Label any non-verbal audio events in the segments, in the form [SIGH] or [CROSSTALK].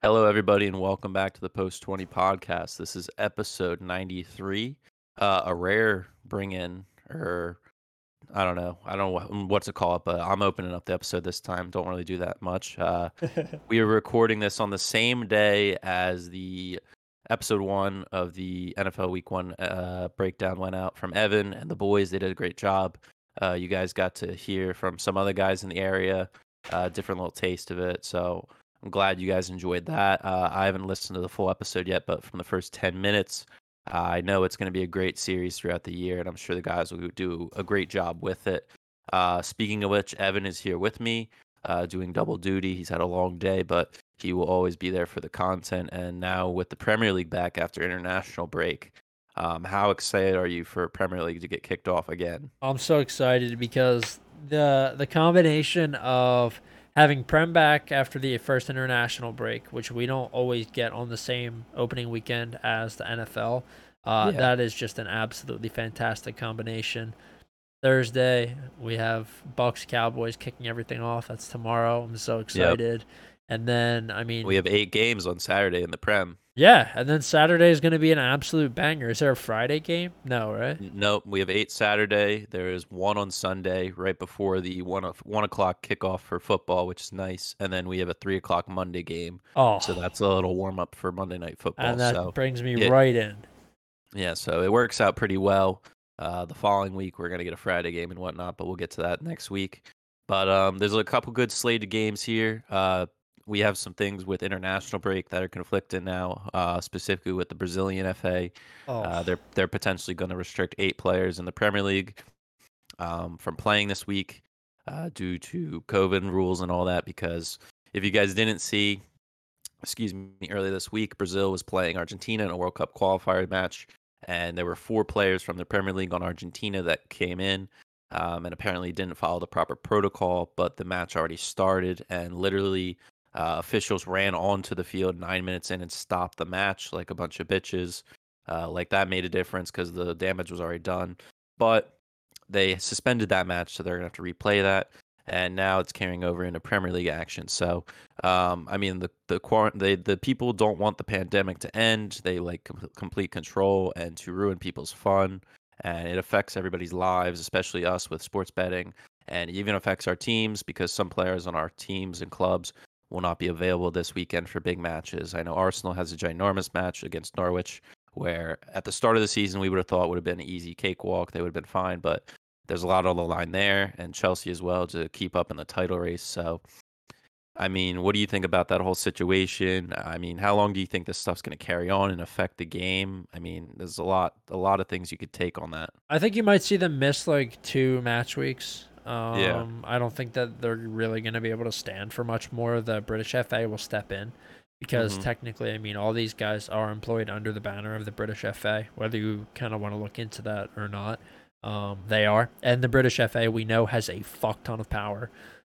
Hello, everybody, and welcome back to the Post 20 podcast. This is episode 93. Uh, a rare bring in, or I don't know. I don't know what, to call it, but I'm opening up the episode this time. Don't really do that much. Uh, [LAUGHS] we are recording this on the same day as the episode one of the NFL Week One uh, breakdown went out from Evan and the boys. They did a great job. Uh, you guys got to hear from some other guys in the area, uh, different little taste of it. So I'm glad you guys enjoyed that. Uh, I haven't listened to the full episode yet, but from the first 10 minutes, uh, I know it's going to be a great series throughout the year, and I'm sure the guys will do a great job with it. Uh, speaking of which, Evan is here with me, uh, doing double duty. He's had a long day, but he will always be there for the content. And now with the Premier League back after international break, um, how excited are you for Premier League to get kicked off again? I'm so excited because the the combination of having Prem back after the first international break, which we don't always get on the same opening weekend as the NFL, uh, yeah. that is just an absolutely fantastic combination. Thursday we have Bucks Cowboys kicking everything off. That's tomorrow. I'm so excited. Yep. And then I mean we have eight games on Saturday in the Prem. Yeah, and then Saturday is going to be an absolute banger. Is there a Friday game? No, right? No, we have eight Saturday. There is one on Sunday right before the one of, one o'clock kickoff for football, which is nice. And then we have a three o'clock Monday game. Oh, so that's a little warm up for Monday night football. And that so, brings me it, right in. Yeah, so it works out pretty well. Uh, the following week we're gonna get a Friday game and whatnot, but we'll get to that next week. But um, there's a couple good slated games here. Uh, we have some things with international break that are conflicting now, uh, specifically with the Brazilian FA. Oh. Uh, they're they're potentially going to restrict eight players in the Premier League um, from playing this week uh, due to COVID rules and all that. Because if you guys didn't see, excuse me, earlier this week, Brazil was playing Argentina in a World Cup qualifier match, and there were four players from the Premier League on Argentina that came in. Um, and apparently didn't follow the proper protocol, but the match already started, and literally uh, officials ran onto the field nine minutes in and stopped the match like a bunch of bitches. Uh, like that made a difference because the damage was already done. But they suspended that match, so they're gonna have to replay that. And now it's carrying over into Premier League action. So, um, I mean, the the they, the people don't want the pandemic to end. They like com- complete control and to ruin people's fun, and it affects everybody's lives, especially us with sports betting, and it even affects our teams because some players on our teams and clubs will not be available this weekend for big matches. I know Arsenal has a ginormous match against Norwich, where at the start of the season we would have thought would have been an easy cakewalk. They would have been fine, but there's a lot on the line there, and Chelsea as well to keep up in the title race. So, I mean, what do you think about that whole situation? I mean, how long do you think this stuff's going to carry on and affect the game? I mean, there's a lot, a lot of things you could take on that. I think you might see them miss like two match weeks um, yeah. I don't think that they're really going to be able to stand for much more. The British FA will step in because mm-hmm. technically, I mean, all these guys are employed under the banner of the British FA, whether you kind of want to look into that or not. Um, they are. And the British FA, we know, has a fuck ton of power.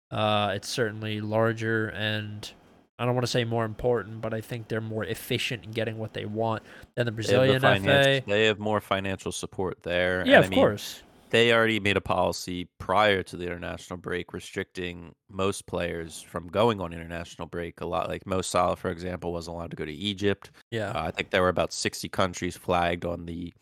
Uh, it's certainly larger and I don't want to say more important, but I think they're more efficient in getting what they want than the Brazilian they FA. They have more financial support there. Yeah, and, of I mean, course they already made a policy prior to the international break restricting most players from going on international break. A lot like Mo Salah, for example, wasn't allowed to go to Egypt. Yeah, uh, I think there were about sixty countries flagged on the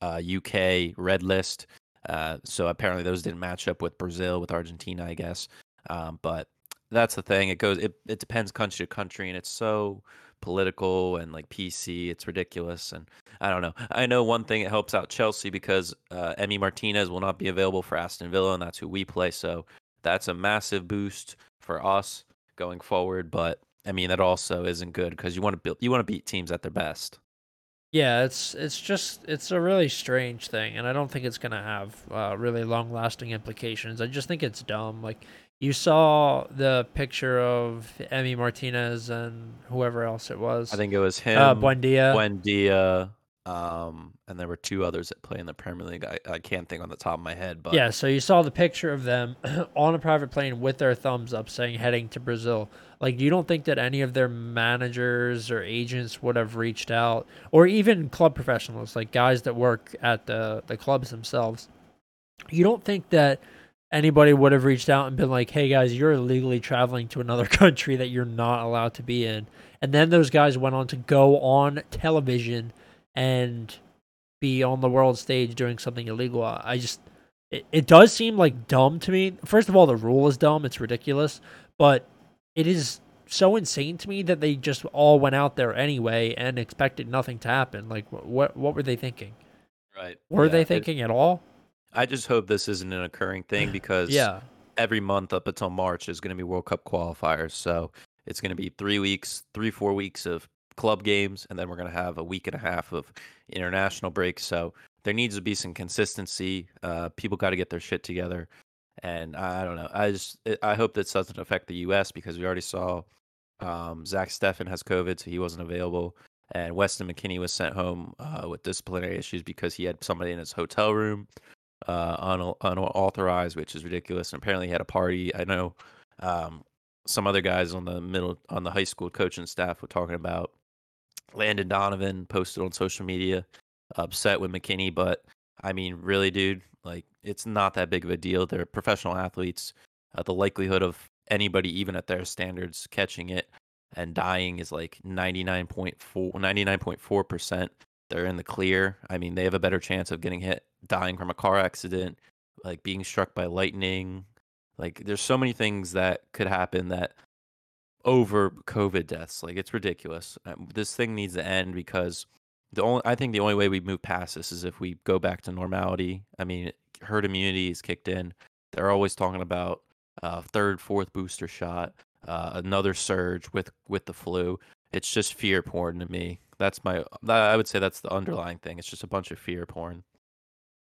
uh, UK red list. Uh, so apparently those didn't match up with Brazil, with Argentina, I guess. Um, but that's the thing. It goes. It it depends country to country, and it's so political and like PC. It's ridiculous, and I don't know. I know one thing it helps out Chelsea because uh, Emi Martinez will not be available for Aston Villa, and that's who we play. So that's a massive boost for us going forward. But I mean, that also isn't good because you want to build, you want to beat teams at their best. Yeah, it's it's just it's a really strange thing, and I don't think it's gonna have uh, really long lasting implications. I just think it's dumb. Like you saw the picture of Emi Martinez and whoever else it was. I think it was him. Uh, Buendia. Buendia. Um, and there were two others that play in the Premier League. I, I can't think on the top of my head, but yeah. So you saw the picture of them [CLEARS THROAT] on a private plane with their thumbs up, saying heading to Brazil. Like, you don't think that any of their managers or agents would have reached out, or even club professionals, like guys that work at the the clubs themselves? You don't think that anybody would have reached out and been like, "Hey guys, you're illegally traveling to another [LAUGHS] country that you're not allowed to be in." And then those guys went on to go on television and be on the world stage doing something illegal. I just it, it does seem like dumb to me. First of all, the rule is dumb, it's ridiculous, but it is so insane to me that they just all went out there anyway and expected nothing to happen. Like what what were they thinking? Right. Were yeah, they thinking it, at all? I just hope this isn't an occurring thing [SIGHS] because yeah. every month up until March is going to be World Cup qualifiers. So it's going to be three weeks, three, four weeks of club games, and then we're going to have a week and a half of international break. So there needs to be some consistency. Uh, people got to get their shit together. And I, don't know. I just I hope this doesn't affect the U.S. because we already saw um, Zach Steffen has COVID, so he wasn't available. And Weston McKennie was sent home uh, with disciplinary issues because he had somebody in his hotel room uh, un- unauthorized, which is ridiculous. And apparently, he had a party. I know um, some other guys on the middle on the high school coaching staff were talking about Landon Donovan posted on social media upset with McKennie, but I mean, really, dude, like it's not that big of a deal. They're professional athletes. Uh, the likelihood of anybody, even at their standards, catching it and dying is like 99.4 99.4%. They're in the clear. I mean, they have a better chance of getting hit, dying from a car accident, like being struck by lightning. Like there's so many things that could happen that over COVID deaths. Like it's ridiculous. Um, this thing needs to end because the only I think the only way we move past this is if we go back to normality. I mean, herd immunity is kicked in. They're always talking about uh, third, fourth booster shot, uh, another surge with with the flu. It's just fear porn to me. That's my. I would say that's the underlying thing. It's just a bunch of fear porn.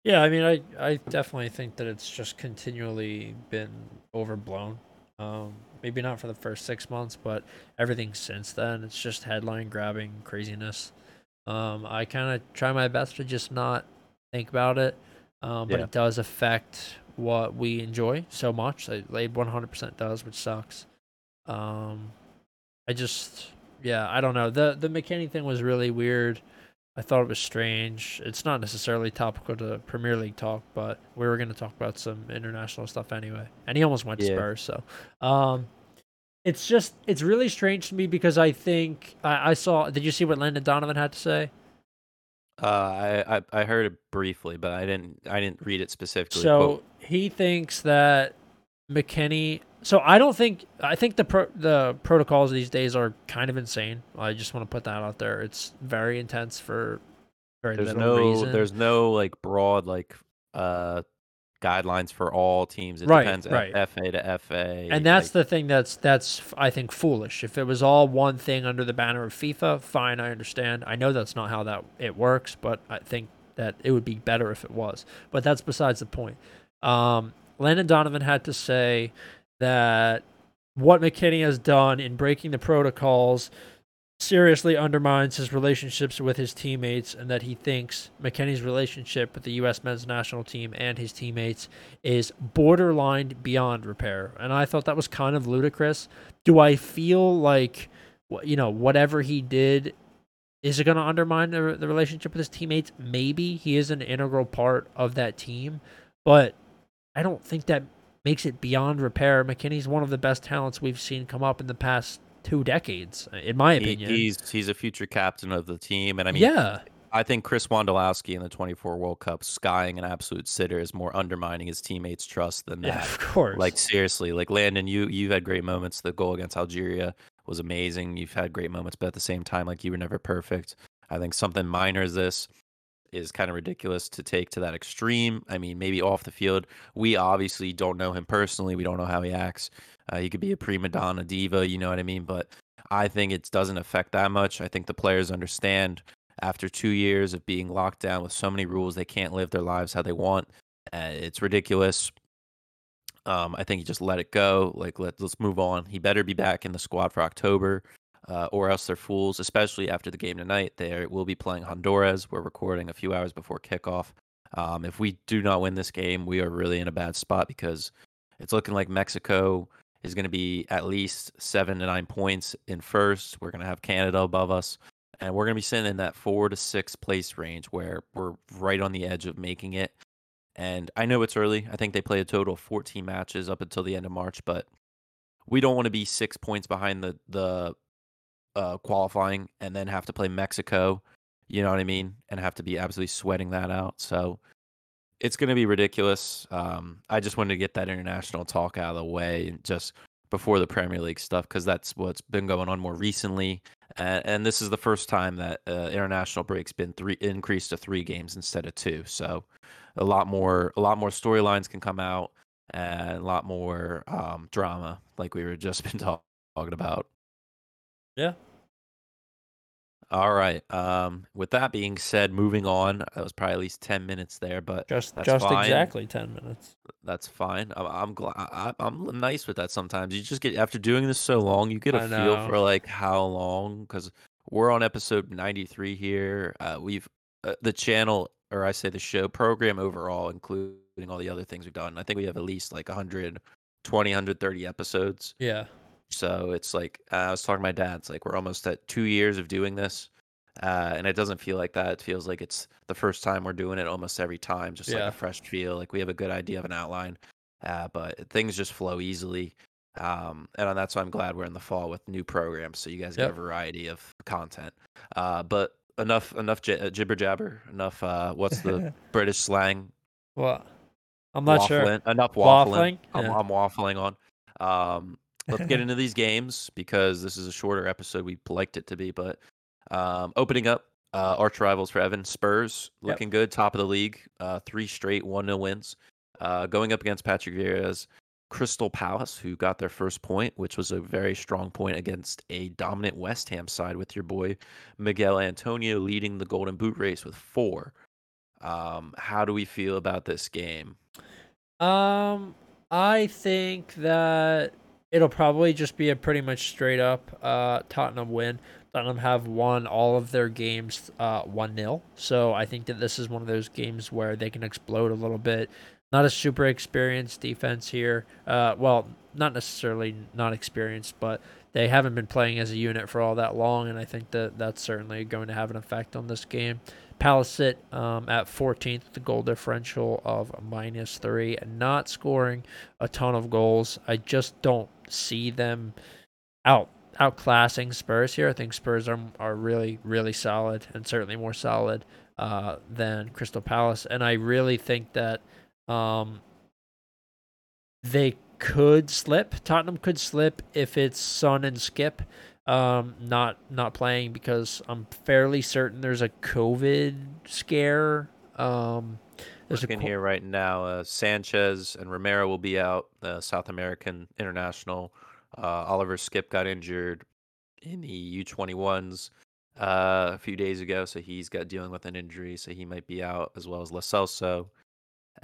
Yeah, I mean, I I definitely think that it's just continually been overblown. Um, maybe not for the first six months, but everything since then, it's just headline grabbing craziness. Um, I kind of try my best to just not think about it, um, but yeah. it does affect what we enjoy so much. It 100% does, which sucks. Um, I just, yeah, I don't know. The the McKennie thing was really weird. I thought it was strange. It's not necessarily topical to Premier League talk, but we were going to talk about some international stuff anyway. And he almost went to yeah. Spurs, so um, it's just it's really strange to me because I think I, I saw. Did you see what Landon Donovan had to say? Uh, I, I I heard it briefly, but I didn't I didn't read it specifically. So he thinks that McKennie. So I don't think I think the pro, the protocols these days are kind of insane. I just want to put that out there. It's very intense for very there's no reason. there's no like broad like uh guidelines for all teams. It right, depends right. FA to FA. And that's like, the thing that's that's I think foolish. If it was all one thing under the banner of FIFA, fine, I understand. I know that's not how that it works, but I think that it would be better if it was. But that's besides the point. Um, Landon Donovan had to say that what McKennie has done in breaking the protocols seriously undermines his relationships with his teammates and that he thinks McKennie's relationship with the U.S. men's national team and his teammates is borderline beyond repair. And I thought that was kind of ludicrous. Do I feel like, you know, whatever he did, is it going to undermine the, the relationship with his teammates? Maybe. He is an integral part of that team. But I don't think that makes it beyond repair. McKennie's one of the best talents we've seen come up in the past two decades, uh, in my opinion. He, he's he's a future captain of the team, and I mean, yeah, I think Chris Wondolowski in the 24 World Cup skying an absolute sitter is more undermining his teammates' trust than that. Yeah, of course. Like seriously, like Landon, you you've had great moments. The goal against Algeria was amazing. You've had great moments, but at the same time, like you were never perfect. I think something minor is this is kind of ridiculous to take to that extreme. I mean, maybe off the field, we obviously don't know him personally. We don't know how he acts. Uh, he could be a prima donna diva, you know what I mean? But I think it doesn't affect that much. I think the players understand after two years of being locked down with so many rules, they can't live their lives how they want. Uh, it's ridiculous. Um, I think he just let it go. Like let let's move on. He better be back in the squad for October, uh, or else they're fools. Especially after the game tonight, they will be playing Honduras. We're recording a few hours before kickoff. Um, if we do not win this game, we are really in a bad spot because it's looking like Mexico is going to be at least seven to nine points in first. We're going to have Canada above us, and we're going to be sitting in that four to six place range where we're right on the edge of making it. And I know it's early. I think they play a total of 14 matches up until the end of March, but we don't want to be six points behind the the uh, qualifying and then have to play Mexico. You know what I mean? And have to be absolutely sweating that out. So it's going to be ridiculous. Um, I just wanted to get that international talk out of the way just before the Premier League stuff because that's what's been going on more recently. And, and this is the first time that uh, international break's been three increased to three games instead of two. So a lot more a lot more storylines can come out and a lot more um, drama, like we were just [LAUGHS] been talk- talking about. Yeah. All right. Um, with that being said, moving on. That was probably at least ten minutes there, but just that's just fine. exactly ten minutes. That's fine. I'm I'm glad. I, I'm nice with that. Sometimes you just get after doing this so long, you get a I feel know. for like how long. Because we're on episode 93 here. Uh, we've uh, the channel, or I say the show program overall, including all the other things we've done. I think we have at least like 120, 130 episodes. Yeah. So it's like uh, I was talking to my dad. It's like we're almost at two years of doing this, uh, and it doesn't feel like that. It feels like it's the first time we're doing it almost every time, just like a fresh feel. Like we have a good idea of an outline, uh, but things just flow easily. Um, and that's why I'm glad we're in the fall with new programs, so you guys get a variety of content. Uh, but enough, enough j- uh, jibber jabber. Enough. Uh, what's the [LAUGHS] British slang? Well, I'm not sure. Enough waffling. Waffling? I'm, Yeah. I'm waffling on. Um, let's get into these games because this is a shorter episode. We liked it to be, but um, opening up uh, arch rivals for Evan Spurs Yep. looking good, top of the league, uh, three straight one 0 wins. Uh, going up against Patrick Vieira's Crystal Palace, who got their first point, which was a very strong point against a dominant West Ham side with your boy Miguel Antonio leading the Golden Boot race with four. Um, how do we feel about this game? Um, I think that it'll probably just be a pretty much straight up uh, Tottenham win. Tottenham have won all of their games uh, 1 0. So I think that this is one of those games where they can explode a little bit. Not a super experienced defense here. Uh, well, not necessarily not experienced, but they haven't been playing as a unit for all that long, and I think that that's certainly going to have an effect on this game. Palace sit um, at 14th, the goal differential of minus three, and not scoring a ton of goals. I just don't see them out outclassing Spurs here. I think Spurs are are really really solid and certainly more solid uh, than Crystal Palace, and I really think that um, they could slip. Tottenham could slip if it's Son and Skipp um not not playing because I'm fairly certain there's a COVID scare. Um there's a Looking qu- here right now, uh, Sanchez and Romero will be out. The South American international. Uh, Oliver Skipp got injured in the U21s uh, a few days ago, so he's got dealing with an injury, so he might be out as well as Lo Celso.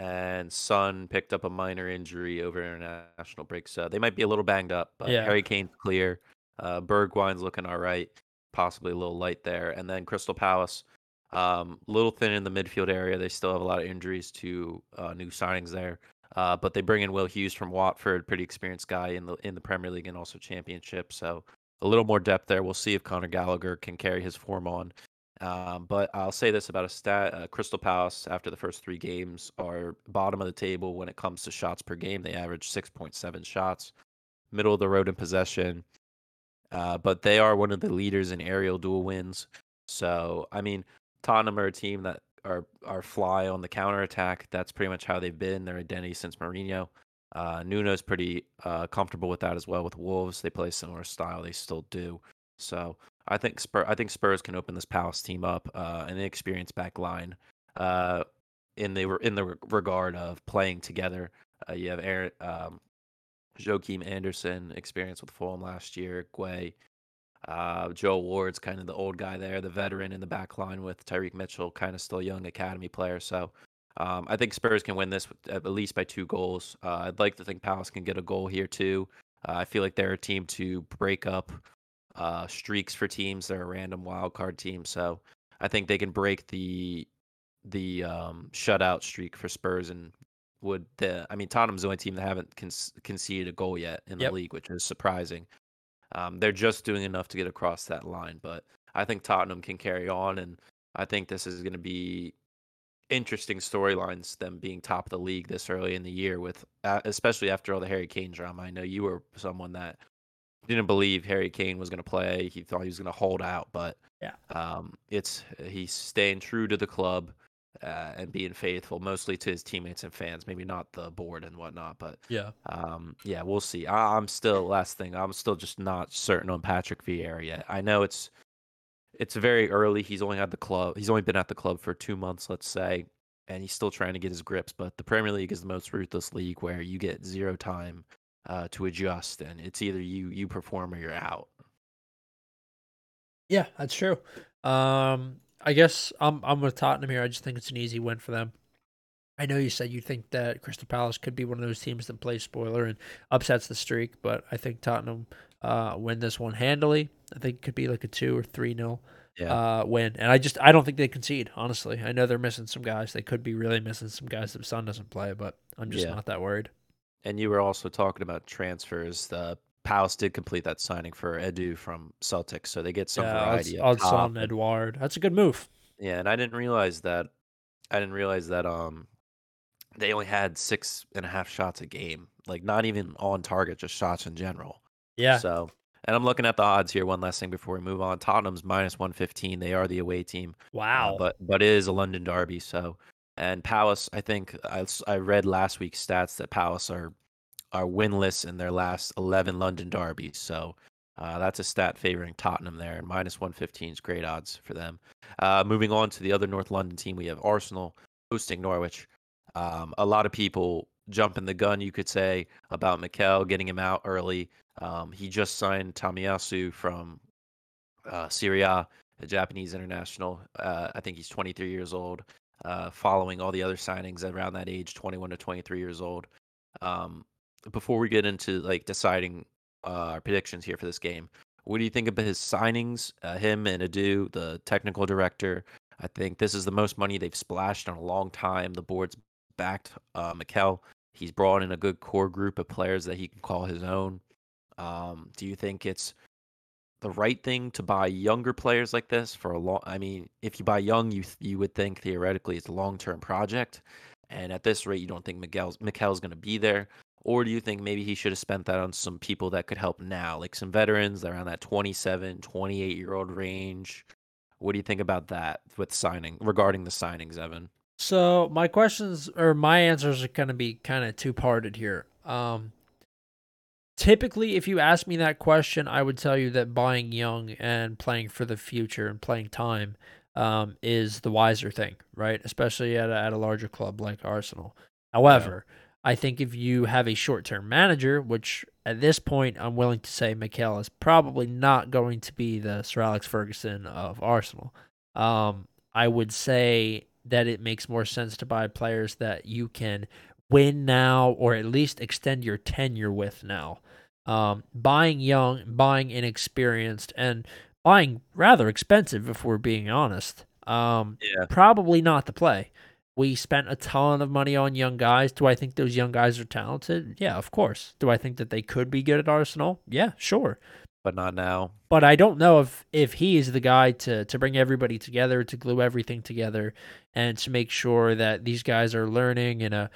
And Son picked up a minor injury over international break, so they might be a little banged up. But Yeah. Harry Kane's clear. Uh, Bergwijn's looking all right, possibly a little light there. And then Crystal Palace, um, little thin in the midfield area. They still have a lot of injuries to uh, new signings there. Uh, but they bring in Will Hughes from Watford, pretty experienced guy in the in the Premier League and also Championship. So a little more depth there. We'll see if Conor Gallagher can carry his form on. Um, but I'll say this about a stat: uh, Crystal Palace, after the first three games, are bottom of the table when it comes to shots per game. They average six point seven shots, middle of the road in possession. Uh, but they are one of the leaders in aerial duel wins. So I mean, Tottenham are a team that are are fly on the counter attack. That's pretty much how they've been their identity since Mourinho. Uh, Nuno's pretty uh, comfortable with that as well. With Wolves, they play a similar style. They still do. So I think Spur I think Spurs can open this Palace team up. Uh, an inexperienced back line. Uh, in the in the regard of playing together. Uh, you have Aaron, um, Joachim Andersen, experience with Fulham last year. Guéhi, uh, Joel Ward's kind of the old guy there, the veteran in the back line with Tyrick Mitchell, kind of still young academy player. So um, I think Spurs can win this at least by two goals. Uh, I'd like to think Palace can get a goal here too. Uh, I feel like they're a team to break up uh, streaks for teams. They're a random wild card team, so I think they can break the the um, shutout streak for Spurs and would the I mean Tottenham's the only team that haven't con- conceded a goal yet in the Yep. league, which is surprising. Um, they're just doing enough to get across that line, but I think Tottenham can carry on, and I think this is going to be interesting storylines. Them being top of the league this early in the year, with uh, especially after all the Harry Kane drama. I know you were someone that didn't believe Harry Kane was going to play. He thought he was going to hold out, but yeah, um, it's he's staying true to the club uh, and being faithful, mostly to his teammates and fans. Maybe not the board and whatnot, but yeah, um, yeah, we'll see. I, am still last thing. I'm still just not certain on Patrick Vieira yet. I know it's it's very early. He's only had the club. He's only been at the club for two months, let's say, and he's still trying to get his grips. But the Premier League is the most ruthless league where you get zero time uh, to adjust, and it's either you you perform or you're out. Yeah, that's true. Um, I guess I'm I'm with Tottenham here. I just think it's an easy win for them. I know you said you think that Crystal Palace could be one of those teams that plays spoiler and upsets the streak, but I think Tottenham uh, win this one handily. I think it could be like a two or three nil yeah. uh, win, and I just I don't think they concede. Honestly, I know they're missing some guys. They could be really missing some guys if Son doesn't play, but I'm just yeah. not that worried. And you were also talking about transfers. The Palace did complete that signing for Edu from Celtic, so they get some yeah, variety. Odsonne Edouard. That's a good move. Yeah, and I didn't realize that. I didn't realize that. Um, they only had six and a half shots a game, like not even on target, just shots in general. Yeah. So, and I'm looking at the odds here. One last thing before we move on. Tottenham's minus one fifteen. They are the away team. Uh, wow. Uh, but but it is a London derby, so and Palace. I think I I read last week's stats that Palace are are winless in their last 11 London derbies. So uh, that's a stat favoring Tottenham there, and minus 115 is great odds for them. Uh, moving on to the other North London team, we have Arsenal hosting Norwich. Um, a lot of people jumping the gun, you could say, about Mikel getting him out early. Um, he just signed Tomiyasu from uh, Serie A, a Japanese international. Uh, I think he's 23 years old. Uh, following all the other signings around that age, 21 to 23 years old. Um, before we get into like deciding uh, our predictions here for this game, what do you think about his signings? Uh, him and Edu, the technical director. I think this is the most money they've splashed in a long time. The board's backed uh, Mikel. He's brought in a good core group of players that he can call his own. Um, do you think it's the right thing to buy younger players like this for a long? I mean, if you buy young, you you would think theoretically it's a long term project, and at this rate, you don't think Miguel's Mikel's going to be there. Or do you think maybe he should have spent that on some people that could help now, like some veterans that are around that 27, 28 year old range? What do you think about that with signing regarding the signings, Evan? So my questions or my answers are going to be kind of two parted here. Um, typically, if you ask me that question, I would tell you that buying young and playing for the future and playing time um, is the wiser thing, right? Especially at a, at a larger club like Arsenal. However, yeah. I think if you have a short term manager, which at this point I'm willing to say Mikel is probably not going to be the Sir Alex Ferguson of Arsenal, um, I would say that it makes more sense to buy players that you can win now or at least extend your tenure with now. Um, buying young, buying inexperienced, and buying rather expensive, if we're being honest. Um, yeah. Probably not the play. We spent a ton of money on young guys. Do I think those young guys are talented? Yeah, of course. Do I think that they could be good at Arsenal? Yeah, sure. But not now. But I don't know if if he is the guy to to bring everybody together, to glue everything together, and to make sure that these guys are learning in a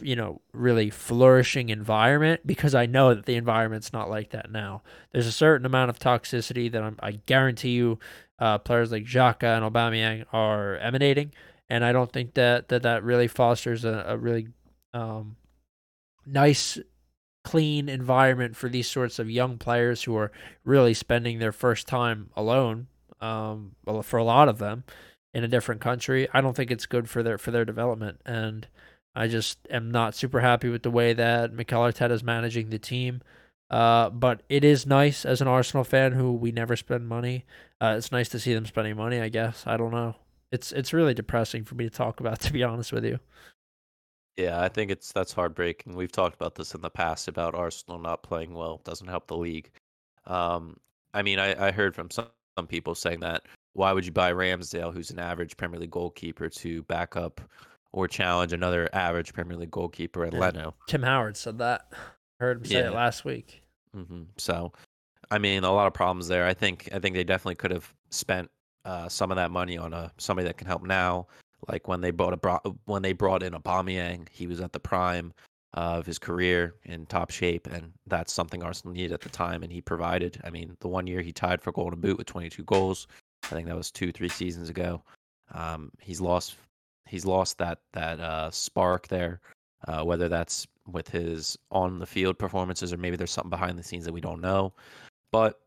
you know really flourishing environment because I know that the environment's not like that now. There's a certain amount of toxicity that I'm, i guarantee you uh, players like Xhaka and Aubameyang are emanating and I don't think that that, that really fosters a, a really um, nice, clean environment for these sorts of young players who are really spending their first time alone. Um, for a lot of them in a different country, I don't think it's good for their for their development, and I just am not super happy with the way that Mikel Arteta is managing the team. Uh, but it is nice as an Arsenal fan who we never spend money. Uh, it's nice to see them spending money. I guess I don't know. It's it's really depressing for me to talk about, [LAUGHS] to be honest with you. Yeah, I think it's that's heartbreaking. We've talked about this in the past about Arsenal not playing well doesn't help the league. Um, I mean, I, I heard from some, some people saying that why would you buy Ramsdale, who's an average Premier League goalkeeper, to back up or challenge another average Premier League goalkeeper at yeah. Leno? Tim Howard said that. I heard him say yeah. it last week. Mm-hmm. So, I mean, a lot of problems there. I think I think they definitely could have spent uh, some of that money on a somebody that can help now, Like when they brought a when they brought in Aubameyang, he was at the prime of his career in top shape, and that's something Arsenal needed at the time, and he provided. I mean, the one year he tied for Golden Boot with 22 goals. I think that was two, three seasons ago. Um, he's lost, he's lost that that uh, spark there. Uh, whether that's with his on the field performances or maybe there's something behind the scenes that we don't know. But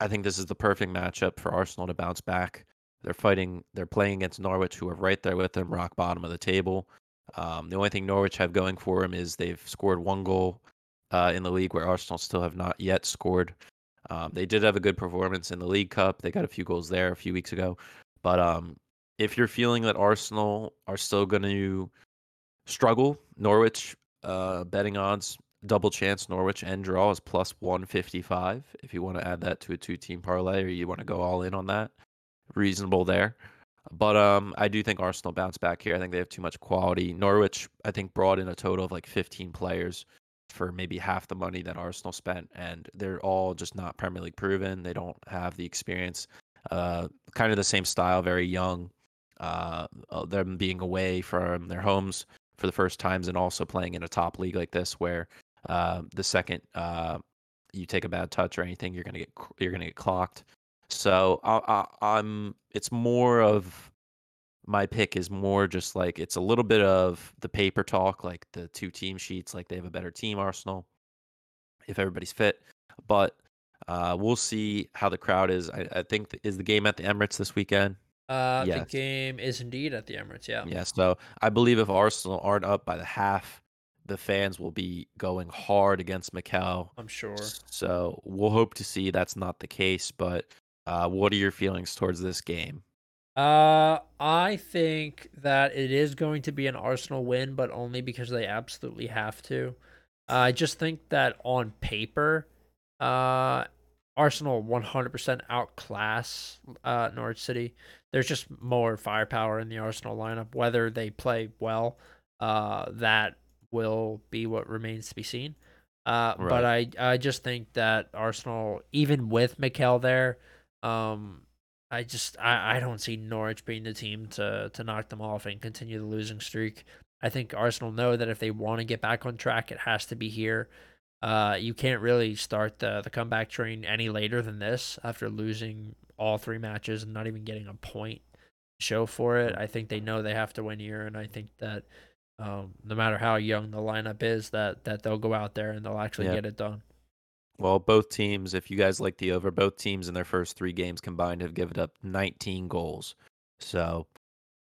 I think this is the perfect matchup for Arsenal to bounce back. They're fighting, they're playing against Norwich, who are right there with them, rock bottom of the table. Um, the only thing Norwich have going for them is they've scored one goal uh, in the league, where Arsenal still have not yet scored. Um, they did have a good performance in the League Cup. They got a few goals there a few weeks ago. But um, if you're feeling that Arsenal are still going to struggle, Norwich uh, betting odds double chance Norwich and draw is plus 155 if you want to add that to a two team parlay or you want to go all in on that reasonable there. But um I do think Arsenal bounce back here. I think they have too much quality. Norwich I think brought in a total of like 15 players for maybe half the money that Arsenal spent and they're all just not Premier League proven. They don't have the experience uh kind of the same style very young uh them being away from their homes for the first times and also playing in a top league like this where uh, the second uh, you take a bad touch or anything, you're gonna get you're gonna get clocked. So I, I'm. It's more of my pick is more just like it's a little bit of the paper talk, like the two team sheets, like they have a better team, Arsenal, if everybody's fit. But uh, we'll see how the crowd is. I, I think is the game at the Emirates this weekend. Uh, yes. the game is indeed at the Emirates. Yeah. Yeah. So I believe if Arsenal aren't up by the half, the fans will be going hard against Mikel. I'm sure. So we'll hope to see that's not the case. But uh, what are your feelings towards this game? Uh, I think that it is going to be an Arsenal win, but only because they absolutely have to. Uh, I just think that on paper, uh, Arsenal 100% outclass uh, Norwich City. There's just more firepower in the Arsenal lineup. Whether they play well, uh, that will be what remains to be seen. Uh, right. But I I just think that Arsenal, even with Mikel there, um, I just I, I don't see Norwich being the team to to knock them off and continue the losing streak. I think Arsenal know that if they want to get back on track, it has to be here. Uh, you can't really start the the comeback train any later than this after losing all three matches and not even getting a point show for it. I think they know they have to win here, and I think that um, no matter how young the lineup is, that that they'll go out there and they'll actually get it done. Well, both teams, if you guys like the over, both teams in their first three games combined have given up 19 goals. So,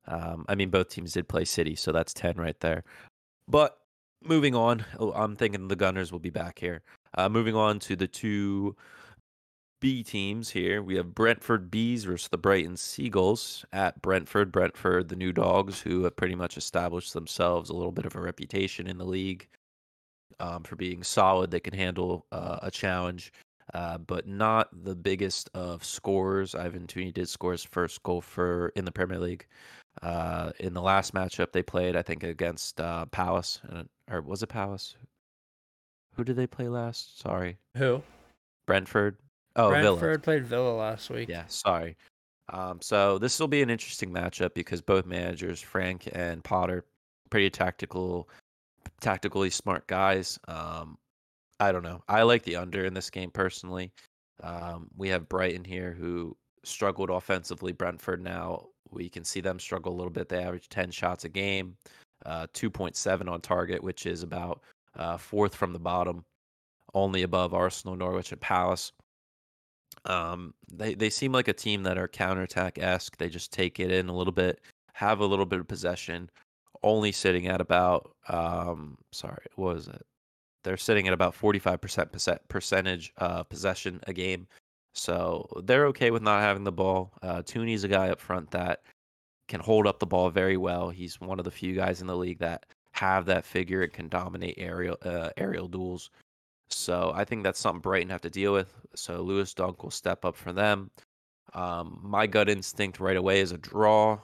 um, I mean, both teams did play City, so that's 10 right there. But moving on, oh, I'm thinking the Gunners will be back here. Uh, moving on to the two B teams here. We have Brentford Bees versus the Brighton Seagulls at Brentford. Brentford, the new dogs, who have pretty much established themselves a little bit of a reputation in the league um, for being solid. They can handle uh, a challenge, uh, but not the biggest of scorers. Ivan Toney did score his first goal for in the Premier League. Uh, in the last matchup they played, I think against uh, Palace, or was it Palace? Who did they play last? Sorry. Who? Brentford. Oh, Brentford Villa. played Villa last week. Yeah, sorry. Um, so this will be an interesting matchup because both managers, Frank and Potter, pretty tactical, tactically smart guys. Um, I don't know. I like the under in this game personally. Um, we have Brighton here who struggled offensively. Brentford now we can see them struggle a little bit. They average ten shots a game, uh, two point seven on target, which is about uh, fourth from the bottom, only above Arsenal, Norwich, and Palace. Um, they they seem like a team that are counterattack esque. They just take it in a little bit, have a little bit of possession, only sitting at about um sorry, what was it? They're sitting at about forty five percent percentage uh, possession a game. So they're okay with not having the ball. Uh, Toney's a guy up front that can hold up the ball very well. He's one of the few guys in the league that have that figure and can dominate aerial uh, aerial duels. So I think that's something Brighton have to deal with. So Lewis Dunk will step up for them. Um, my gut instinct right away is a draw.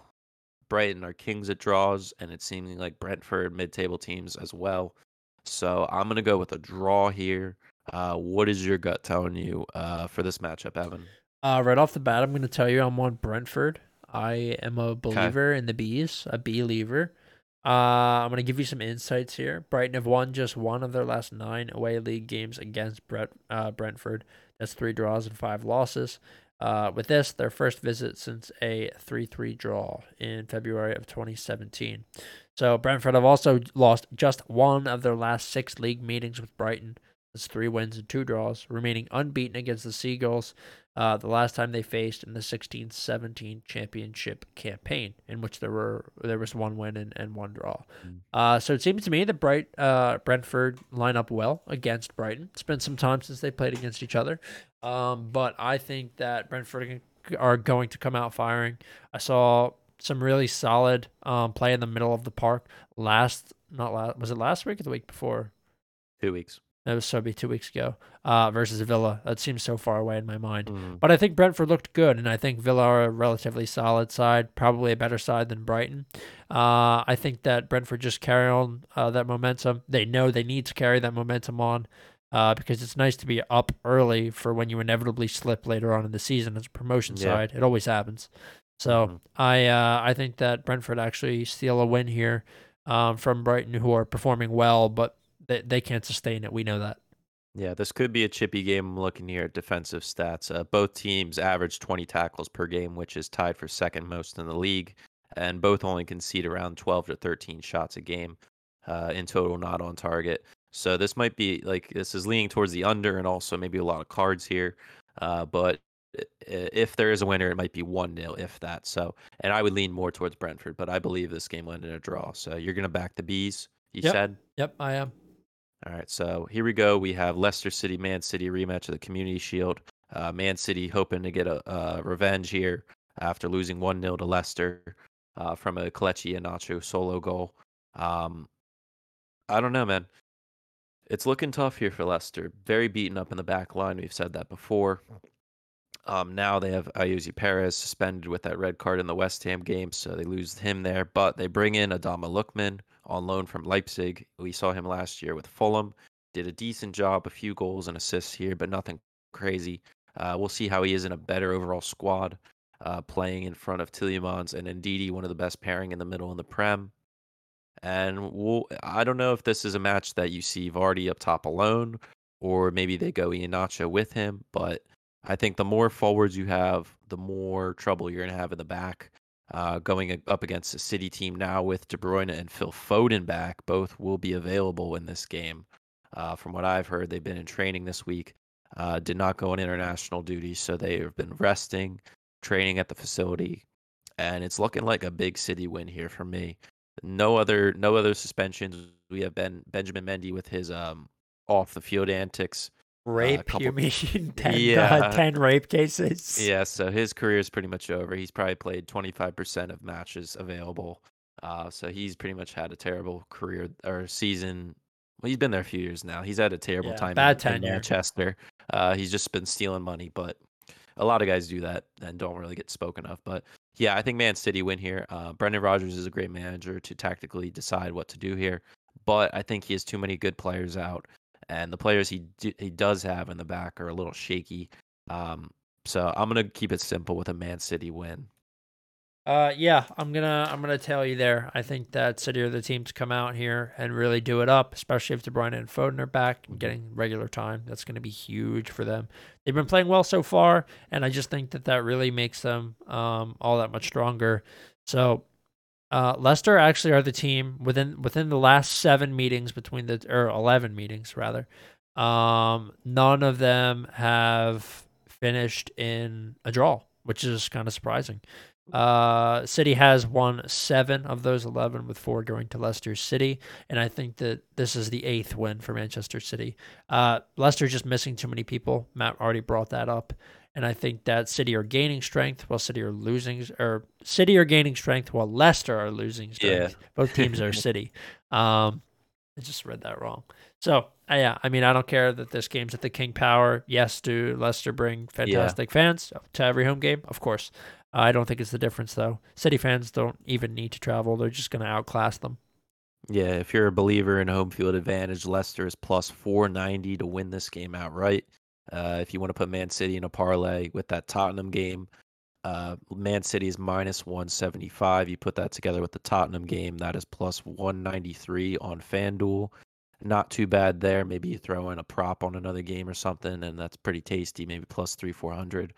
Brighton are kings at draws, and it's seeming like Brentford mid-table teams as well. So I'm gonna go with a draw here. Uh, what is your gut telling you uh, for this matchup, Evan? Uh, right off the bat, I'm going to tell you I'm on Brentford. I am a believer okay. in the bees, a believer. Uh, I'm going to give you some insights here. Brighton have won just one of their last nine away league games against Brett, uh, Brentford. That's three draws and five losses. Uh, with this, their first visit since a 3 3 draw in February of 2017. So, Brentford have also lost just one of their last six league meetings with Brighton. That's three wins and two draws, remaining unbeaten against the Seagulls uh, the last time they faced in the 16-17 championship campaign, in which there were there was one win and, and one draw. Mm. Uh, so it seems to me that Bright uh, Brentford line up well against Brighton. It's been some time since they played against each other, um, but I think that Brentford are going to come out firing. I saw some really solid um, play in the middle of the park last not last was it last week or the week before? Two weeks. That was so be two weeks ago uh, versus Villa. That seems so far away in my mind. Mm. But I think Brentford looked good, and I think Villa are a relatively solid side, probably a better side than Brighton. Uh, I think that Brentford just carry on uh, that momentum. They know they need to carry that momentum on uh, because it's nice to be up early for when you inevitably slip later on in the season as a promotion yeah. side. It always happens. So mm-hmm. I uh, I think that Brentford actually steal a win here um, from Brighton, who are performing well, but they, they can't sustain it. We know that. Yeah, this could be a chippy game. I'm looking here at defensive stats. Uh, both teams average 20 tackles per game, which is tied for second most in the league, and both only concede around 12 to 13 shots a game uh, in total, not on target. So this might be like this is leaning towards the under, and also maybe a lot of cards here. Uh, but if there is a winner, it might be one 0 if that. So, and I would lean more towards Brentford, but I believe this game end in a draw. So you're gonna back the bees. You yep. said. Yep, I am. All right, so here we go. We have Leicester City, Man City rematch of the Community Shield. Uh, Man City hoping to get a, a revenge here after losing 1 0 to Leicester uh, from a Kelechi Iheanacho solo goal. Um, I don't know, man. It's looking tough here for Leicester. Very beaten up in the back line. We've said that before. Um, now they have Ayoze Perez suspended with that red card in the West Ham game, so they lose him there. But they bring in Adama Lookman, on loan from Leipzig. We saw him last year with Fulham. Did a decent job, a few goals and assists here, but nothing crazy. Uh, we'll see how he is in a better overall squad, uh, playing in front of Tielemans and Ndidi, one of the best pairing in the middle in the Prem. And we'll, I don't know if this is a match that you see Vardy up top alone, or maybe they go Iheanacho with him. But I think the more forwards you have, the more trouble you're going to have in the back uh, going up against a City team now with De Bruyne and Phil Foden back. Both will be available in this game. Uh, from what I've heard, they've been in training this week. Uh, did not go on international duty, so they have been resting, training at the facility, and it's looking like a big City win here for me. No other, no other suspensions. We have Ben Benjamin Mendy with his um, off the field antics. Uh, rape, couple... you mean? [LAUGHS] 10, yeah. [LAUGHS] Uh, 10 rape cases? Yeah, so his career is pretty much over. He's probably played 25% of matches available. Uh, so he's pretty much had a terrible career or season. Well, he's been there a few years now. He's had a terrible yeah, time bad in, in Manchester. Uh, he's just been stealing money, but a lot of guys do that and don't really get spoken of. But yeah, I think Man City win here. Uh, Brendan Rodgers is a great manager to tactically decide what to do here, but I think he has too many good players out and the players he do, he does have in the back are a little shaky. Um, so I'm gonna keep it simple with a Man City win. Uh, yeah, I'm gonna I'm gonna tell you there. I think that City are the team to come out here and really do it up, especially if De Bruyne and Foden are back and getting regular time. That's gonna be huge for them. They've been playing well so far, and I just think that that really makes them um all that much stronger. So uh, Leicester actually are the team within within the last seven meetings between the or eleven meetings rather. Um, none of them have finished in a draw, which is kind of surprising. Uh, City has won seven of those 11, with four going to Leicester City. And I think that this is the eighth win for Manchester City. Uh, Leicester's just missing too many people. Matt already brought that up. And I think that City are gaining strength while City are losing, or City are gaining strength while Leicester are losing strength. Yeah. Both teams are [LAUGHS] City. Um, I just read that wrong. So uh, yeah, I mean, I don't care that this game's at the King Power. Yes, do Leicester bring fantastic yeah. fans to every home game? Of course. I don't think it's the difference though. City fans don't even need to travel; they're just going to outclass them. Yeah, if you're a believer in home field advantage, Leicester is plus 490 to win this game outright. Uh, if you want to put Man City in a parlay with that Tottenham game, Uh, Man City is minus 175. You put that together with the Tottenham game, that is plus 193 on FanDuel. Not too bad there. Maybe you throw in a prop on another game or something, and that's pretty tasty. Maybe plus three, four hundred.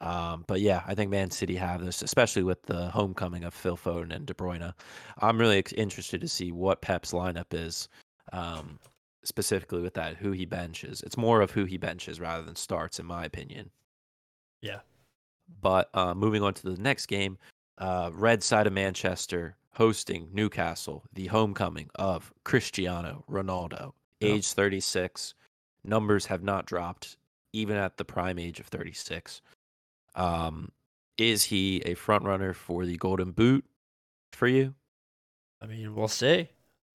Um, but yeah, I think Man City have this, especially with the homecoming of Phil Foden and De Bruyne. I'm really interested to see what Pep's lineup is. Um, specifically with that, who he benches. It's more of who he benches rather than starts, in my opinion. Yeah. But uh, moving on to the next game, uh, red side of Manchester hosting Newcastle, the homecoming of Cristiano Ronaldo, yep. age 36. Numbers have not dropped, even at the prime age of 36. Um, is he a front runner for the Golden Boot for you? I mean, we'll see.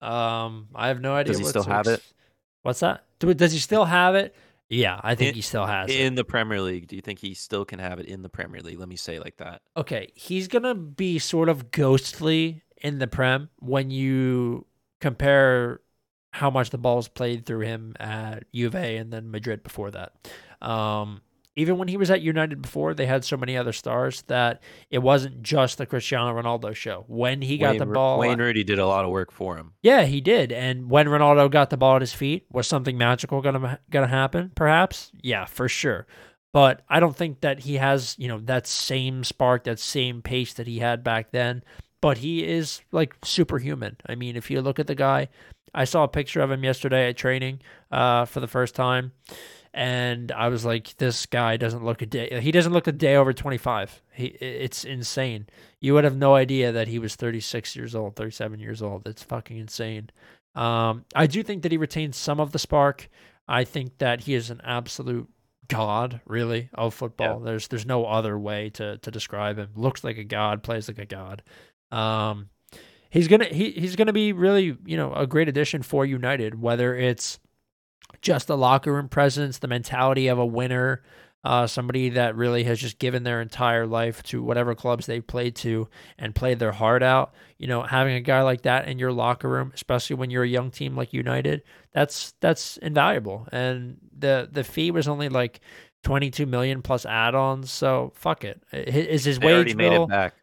Um, I have no idea. Does he still have it? What's that? Does he still have it? Yeah, I think in, he still has it. in it. the Premier League. Do you think he still can have it in the Premier League? Let me say like that. Okay, he's gonna be sort of ghostly in the Prem when you compare how much the ball's played through him at Juve and then Madrid before that. Um, even when he was at United before, they had so many other stars that it wasn't just the Cristiano Ronaldo show. When he got Wayne, the ball, Wayne Rooney did a lot of work for him. Yeah, he did. And when Ronaldo got the ball at his feet, was something magical gonna gonna happen? Perhaps, yeah, for sure. But I don't think that he has, you know, that same spark, that same pace that he had back then. But he is like superhuman. I mean, if you look at the guy, I saw a picture of him yesterday at training uh, for the first time and I was like, this guy doesn't look a day. He doesn't look a day over 25. He, it's insane. You would have no idea that he was 36 years old, 37 years old. It's fucking insane. Um, I do think that he retains some of the spark. I think that he is an absolute god, really, of football. Yeah. There's there's no other way to to describe him. Looks like a god, plays like a god. Um, he's gonna he, he's gonna be really you know a great addition for United, whether it's just the locker room presence, the mentality of a winner, uh, somebody that really has just given their entire life to whatever clubs they've played to and played their heart out. You know, having a guy like that in your locker room, especially when you're a young team like United, that's that's invaluable. And the the fee was only like 22 million plus add-ons, so fuck it. Is his they wage already bill? made it back.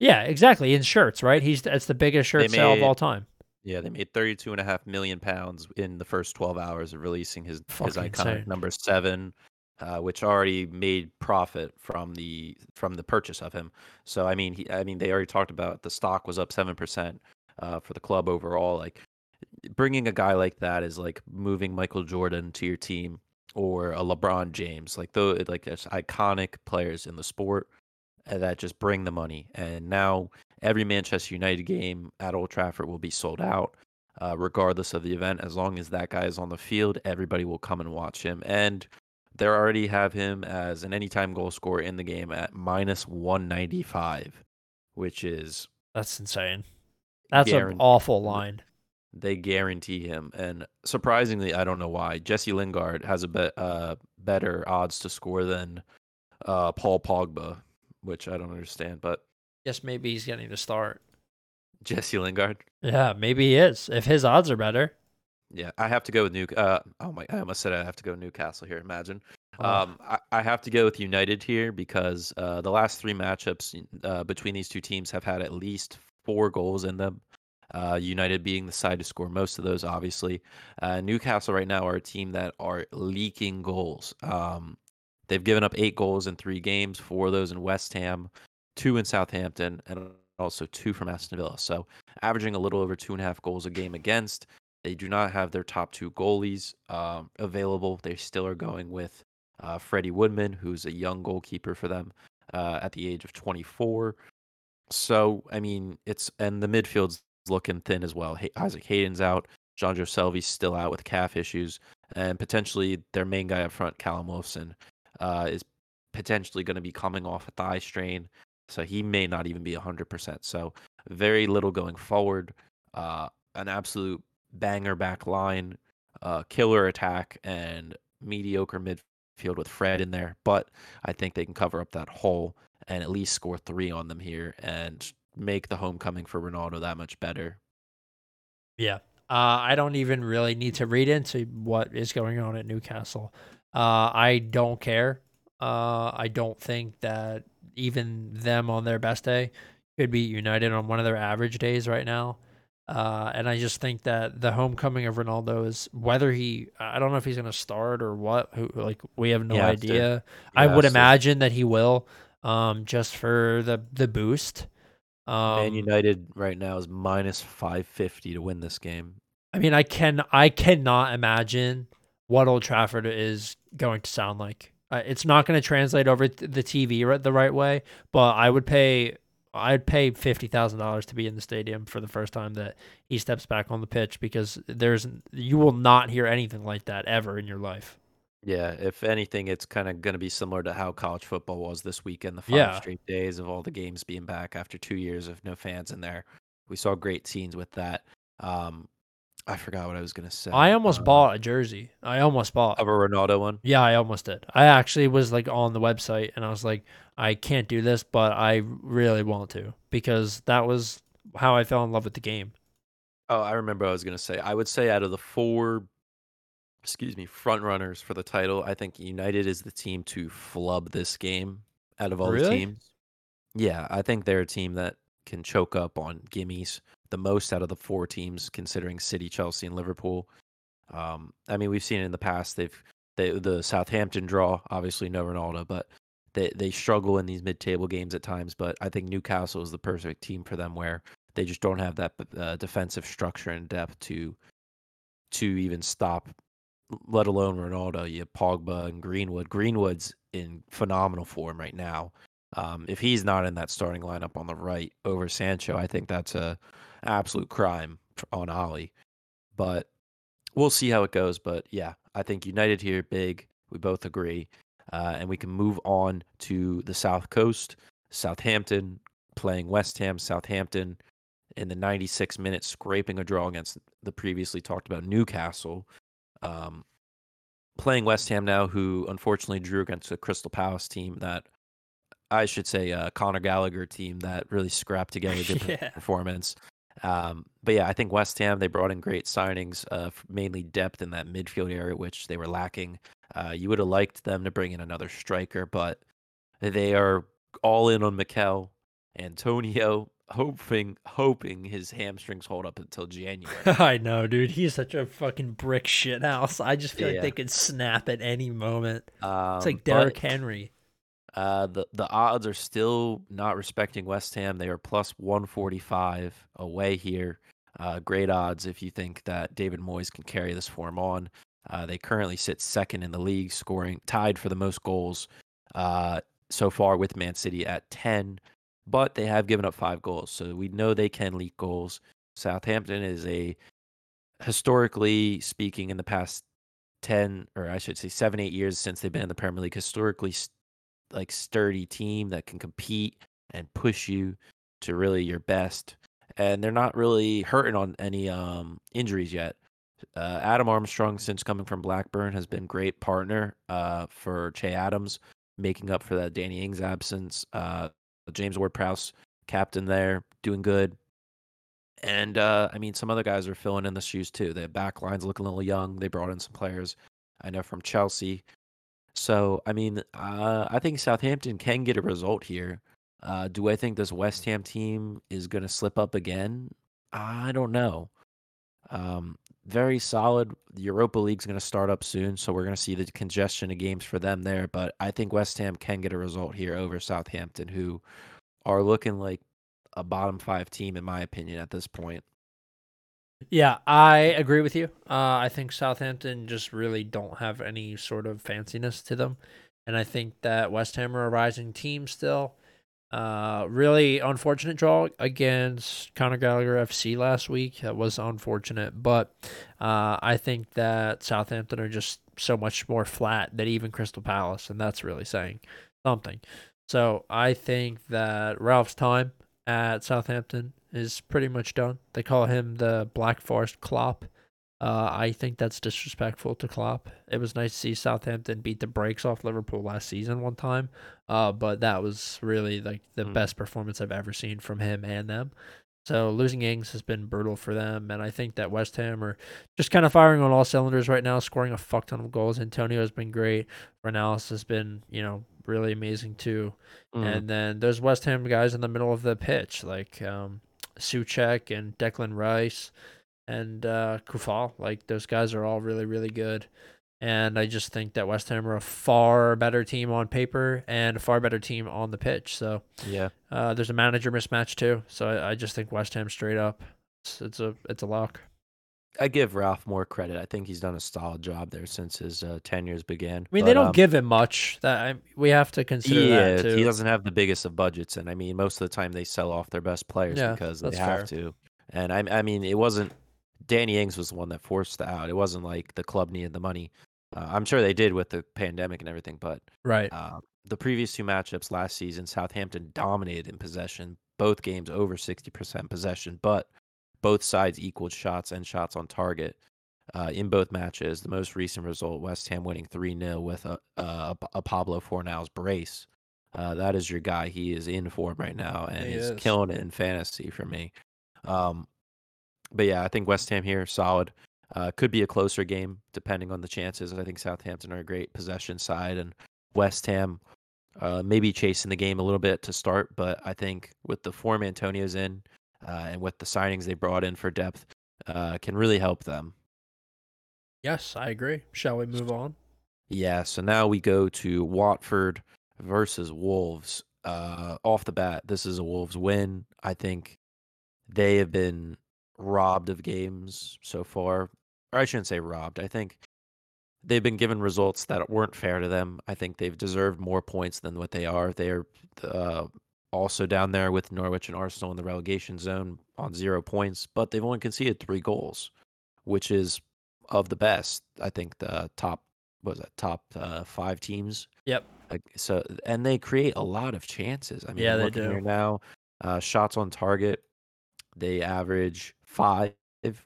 Yeah, exactly. In shirts, right? He's that's the biggest shirt sale of all time. Yeah, they made thirty-two and a half million pounds in the first twelve hours of releasing his his iconic insane. number seven, uh, which already made profit from the from the purchase of him. So I mean, he, I mean, they already talked about the stock was up seven percent uh, for the club overall. Like bringing a guy like that is like moving Michael Jordan to your team or a LeBron James, like though like iconic players in the sport uh, that just bring the money. And now every Manchester United game at Old Trafford will be sold out, uh, regardless of the event. As long as that guy is on the field, everybody will come and watch him. And they already have him as an anytime goal scorer in the game at minus 195, which is. That's insane. That's an awful line. They guarantee him. And surprisingly, I don't know why, Jesse Lingard has a bit uh, better odds to score than uh, Paul Pogba, which I don't understand. But Guess maybe he's getting the start. Jesse Lingard. Yeah, maybe he is. If his odds are better. Yeah, I have to go with New. Uh, oh my! I almost said I have to go Newcastle here. Imagine. Oh. Um, I, I, have to go with United here because uh, the last three matchups uh, between these two teams have had at least four goals in them. Uh, United being the side to score most of those, obviously. Uh, Newcastle right now are a team that are leaking goals. Um, they've given up eight goals in three games, four of those in West Ham, two in Southampton, and also two from Aston Villa. So averaging a little over two and a half goals a game against. They do not have their top two goalies um, available. They still are going with uh, Freddie Woodman, who's a young goalkeeper for them uh, at the age of 24. So, I mean, it's and the midfield's looking thin as well. Isaac Hayden's out. Jonjo Shelvey's still out with calf issues. And potentially their main guy up front, Callum Wilson, uh, is potentially going to be coming off a thigh strain. So he may not even be 100%. So very little going forward. Uh, an absolute banger back line, uh, killer attack, and mediocre midfield with Fred in there. But I think they can cover up that hole and at least score three on them here and make the homecoming for Ronaldo that much better. Yeah. Uh, I don't even really need to read into what is going on at Newcastle. Uh, I don't care. Uh, I don't think that even them on their best day could beat United on one of their average days right now. Uh, and I just think that the homecoming of Ronaldo is whether he, I don't know if he's going to start or what. Who, like we have no yeah, idea. I would imagine that he will, um, just for the the boost. Um, Man United right now is minus five fifty to win this game. I mean, I can I cannot imagine what Old Trafford is going to sound like. Uh, it's not going to translate over the TV the right way, but I would pay I'd pay fifty thousand dollars to be in the stadium for the first time that he steps back on the pitch because there's you will not hear anything like that ever in your life. Yeah, if anything, it's kind of going to be similar to how college football was this weekend. The five yeah. straight days of all the games being back after two years of no fans in there. We saw great scenes with that. Um, I forgot what I was going to say. I almost uh, bought a jersey. I almost bought of a Ronaldo one. Yeah, I almost did. I actually was like on the website and I was like, I can't do this, but I really want to because that was how I fell in love with the game. Oh, I remember I was going to say. I would say out of the four, excuse me, front runners for the title, I think United is the team to flub this game out of all really? the teams. Yeah, I think they're a team that can choke up on gimmies the most out of the four teams, considering City, Chelsea, and Liverpool. Um, I mean, we've seen in the past. They've they, the Southampton draw, obviously no Ronaldo, but they they struggle in these mid-table games at times, but I think Newcastle is the perfect team for them, where they just don't have that uh, defensive structure and depth to to even stop, let alone Ronaldo. You have Pogba and Greenwood. Greenwood's in phenomenal form right now. Um, if he's not in that starting lineup on the right over Sancho, I think that's a absolute crime on Ollie. But we'll see how it goes. But yeah, I think United here big. We both agree uh, and we can move on to the South Coast. Southampton playing West Ham. Southampton in the 96 minutes scraping a draw against the previously talked about Newcastle. Um, playing West Ham now, who unfortunately drew against a Crystal Palace team that I should say uh, Conor Gallagher team that really scrapped together a good [LAUGHS] yeah. performance. Um, but yeah, I think West Ham they brought in great signings, uh, mainly depth in that midfield area, which they were lacking. Uh, you would have liked them to bring in another striker, but they are all in on Michail Antonio, [LAUGHS] hoping hoping his hamstrings hold up until [LAUGHS] January. I know, dude. He's such a fucking brick shit house. I just feel yeah. like they could snap at any moment. Um, it's like Derrick but, Henry. Uh, the the odds are still not respecting West Ham. They are plus one forty five away here. Uh, great odds if you think that David Moyes can carry this form on. Uh, they currently sit second in the league, scoring tied for the most goals uh, so far with Man City at 10, but they have given up five goals. So we know they can leak goals. Southampton is a, historically speaking, in the past 10, or I should say seven, eight years since they've been in the Premier League, historically like sturdy team that can compete and push you to really your best. And they're not really hurting on any um, injuries yet. Uh, Adam Armstrong, since coming from Blackburn, has been great partner uh, for Che Adams, making up for that Danny Ings absence. Uh, James Ward-Prowse, captain there, doing good. And uh, I mean, some other guys are filling in the shoes too. The back line's looking a little young. They brought in some players I know from Chelsea. So I mean, uh, I think Southampton can get a result here. Uh, do I think this West Ham team is going to slip up again? I don't know. Um, very solid. The Europa League's going to start up soon, so we're going to see the congestion of games for them there. But I think West Ham can get a result here over Southampton, who are looking like a bottom five team, in my opinion, at this point. Yeah, I agree with you. Uh, I think Southampton just really don't have any sort of fanciness to them. And I think that West Ham are a rising team still. Uh, really unfortunate draw against Conor Gallagher FC last week. That was unfortunate, but uh, I think that Southampton are just so much more flat than even Crystal Palace, and that's really saying something. So I think that Ralph's time at Southampton is pretty much done. They call him the Black Forest Klopp. Uh, I think that's disrespectful to Klopp. It was nice to see Southampton beat the brakes off Liverpool last season one time, uh, but that was really like the mm. best performance I've ever seen from him and them. So losing Ings has been brutal for them, and I think that West Ham are just kind of firing on all cylinders right now, scoring a fuck ton of goals. Antonio has been great. Fornals has been, you know, really amazing too. Mm. And then there's West Ham guys in the middle of the pitch, like um, Soucek and Declan Rice and uh, Coufal. Like those guys are all really, really good. And I just think that West Ham are a far better team on paper and a far better team on the pitch. So yeah, uh, there's a manager mismatch too. So I, I, just think West Ham straight up, it's, it's a it's a lock. I give Ralph more credit. I think he's done a solid job there since his uh, tenures began. I mean, but, they don't um, give him much. That I, we have to consider yeah, he doesn't have the biggest of budgets, and I mean, most of the time they sell off their best players yeah, because they have fair. to. And I, I mean, it wasn't Danny Ings was the one that forced it out. It wasn't like the club needed the money. Uh, I'm sure they did with the pandemic and everything, but right. Uh, the previous two matchups last season, Southampton dominated in possession, both games over 60% possession, but both sides equaled shots and shots on target uh, in both matches. The most recent result, West Ham winning 3 0 with a, a, a, Pablo Fornals brace. Uh, that is your guy. He is in form right now and he he's is. killing it in fantasy for me. Um, but yeah, I think West Ham here solid. Uh, could be a closer game depending on the chances. I think Southampton are a great possession side, and West Ham uh, maybe chasing the game a little bit to start. But I think with the form Antonio's in uh, and with the signings they brought in for depth, uh, can really help them. Yes, I agree. Shall we move on? Yeah. So now we go to Watford versus Wolves. Uh, off the bat, this is a Wolves win. I think they have been robbed of games so far. Or I shouldn't say robbed. I think they've been given results that weren't fair to them. I think they've deserved more points than what they are. They are uh, also down there with Norwich and Arsenal in the relegation zone on zero points, but they've only conceded three goals, which is of the best. I think the top was it top uh, five teams. Yep. so and they create a lot of chances. I mean, yeah, they do. Here now, uh, shots on target, they average five,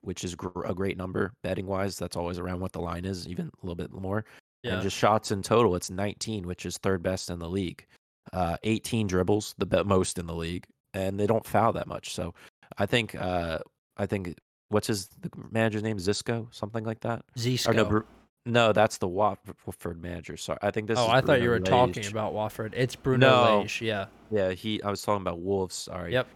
which is gr- a great number betting wise. That's always around what the line is, even a little bit more. Yeah. And just shots in total, it's 19, which is third best in the league. Uh, 18 dribbles, the be- most in the league, and they don't foul that much. So I think uh, I think what's his the manager's name? Xisco, something like that. Xisco. no, no, that's the Watford manager. Sorry, I think this. Oh, I Bruno thought you were Lage. talking about Watford. It's Bruno no. Lage. Yeah. Yeah, he. I was talking about Wolves. Sorry. Yep,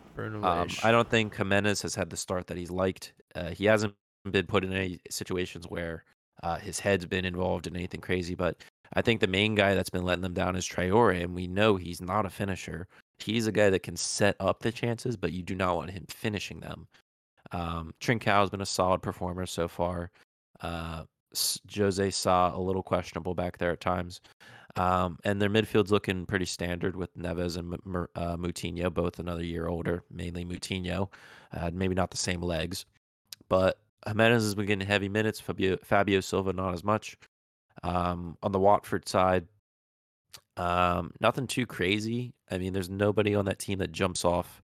um, I don't think Jimenez has had the start that he's liked. Uh, he hasn't been put in any situations where uh, his head's been involved in anything crazy. But I think the main guy that's been letting them down is Traore, and we know he's not a finisher. He's a guy that can set up the chances, but you do not want him finishing them. Um, Trincao has been a solid performer so far. Uh, Jose Sa a little questionable back there at times. Um, and their midfield's looking pretty standard with Neves and uh, Moutinho, both another year older, mainly Moutinho. Uh, maybe not the same legs. But Jimenez has been getting heavy minutes. Fabio, Fabio Silva, not as much. Um, on the Watford side, um, nothing too crazy. I mean, there's nobody on that team that jumps off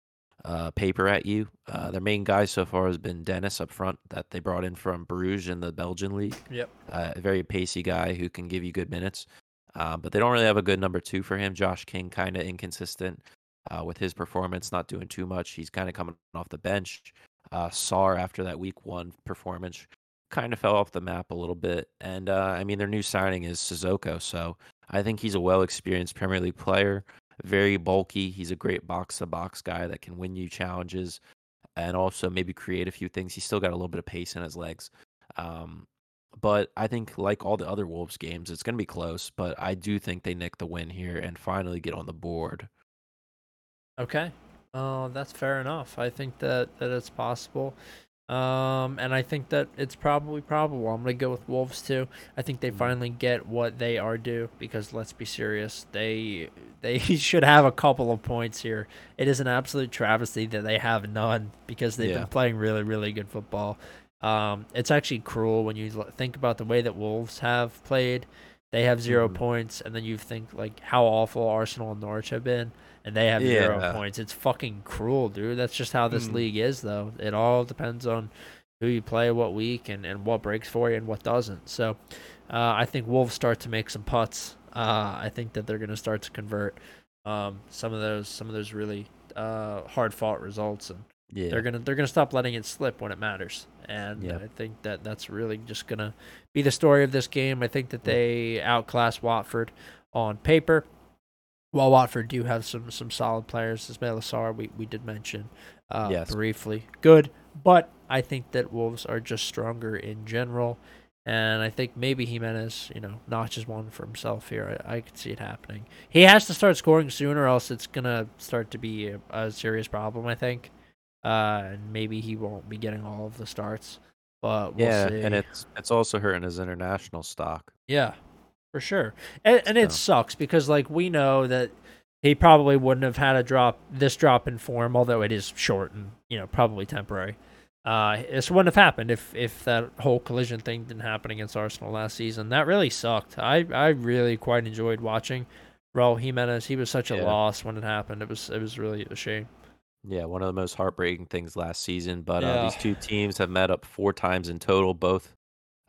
uh, paper at you. Uh, their main guy so far has been Dennis up front that they brought in from Bruges in the Belgian league. Yep. Uh, a very pacey guy who can give you good minutes. Uh, but they don't really have a good number two for him. Josh King kind of inconsistent uh, with his performance, not doing too much. He's kind of coming off the bench. Uh, Sarr after that week one performance kind of fell off the map a little bit. And uh, I mean, their new signing is Sissoko, so I think he's a well experienced Premier League player very bulky. He's a great box to box guy that can win you challenges and also maybe create a few things. He's still got a little bit of pace in his legs. Um, but I think, like all the other Wolves games, it's going to be close. But I do think they nick the win here and finally get on the board. Okay. Uh, that's fair enough. I think that, that it's possible. Um, and I think that it's probably probable. I'm gonna go with Wolves too. I think they mm-hmm. finally get what they are due because let's be serious, they they [LAUGHS] should have a couple of points here. It is an absolute travesty that they have none because they've yeah. been playing really really good football. Um, it's actually cruel when you think about the way that Wolves have played. They have 0 mm-hmm. points, and then you think like how awful Arsenal and Norwich have been and they have yeah. zero points. It's fucking cruel, dude. That's just how this mm. league is, though. It all depends on who you play, what week, and, and what breaks for you and what doesn't. So uh, I think Wolves start to make some putts. Uh, I think that they're going to start to convert um, some of those some of those really uh, hard fought results, and Yeah. They're gonna they're gonna stop letting it slip when it matters, and I think that that's really just gonna be the story of this game. I think that they outclass Watford on paper. While Watford do have some some solid players, Ismaila Sarr we, we did mention uh, yes. briefly, good, but I think that Wolves are just stronger in general, and I think maybe Jimenez, you know, notches one for himself here. I, I could see it happening. He has to start scoring sooner, or else it's gonna start to be a, a serious problem. I think uh, and maybe he won't be getting all of the starts. But we'll yeah, see. and it's it's also hurting his international stock. Yeah, for sure. And, and it sucks because like we know that he probably wouldn't have had a drop this drop in form, although it is short and you know probably temporary. Uh, this wouldn't have happened if if that whole collision thing didn't happen against Arsenal last season. That really sucked. I I really quite enjoyed watching Raul Jimenez. He was such a yeah. loss when it happened. It was it was really a shame. Yeah, one of the most heartbreaking things last season. But uh, these two teams have met up four times in total. Both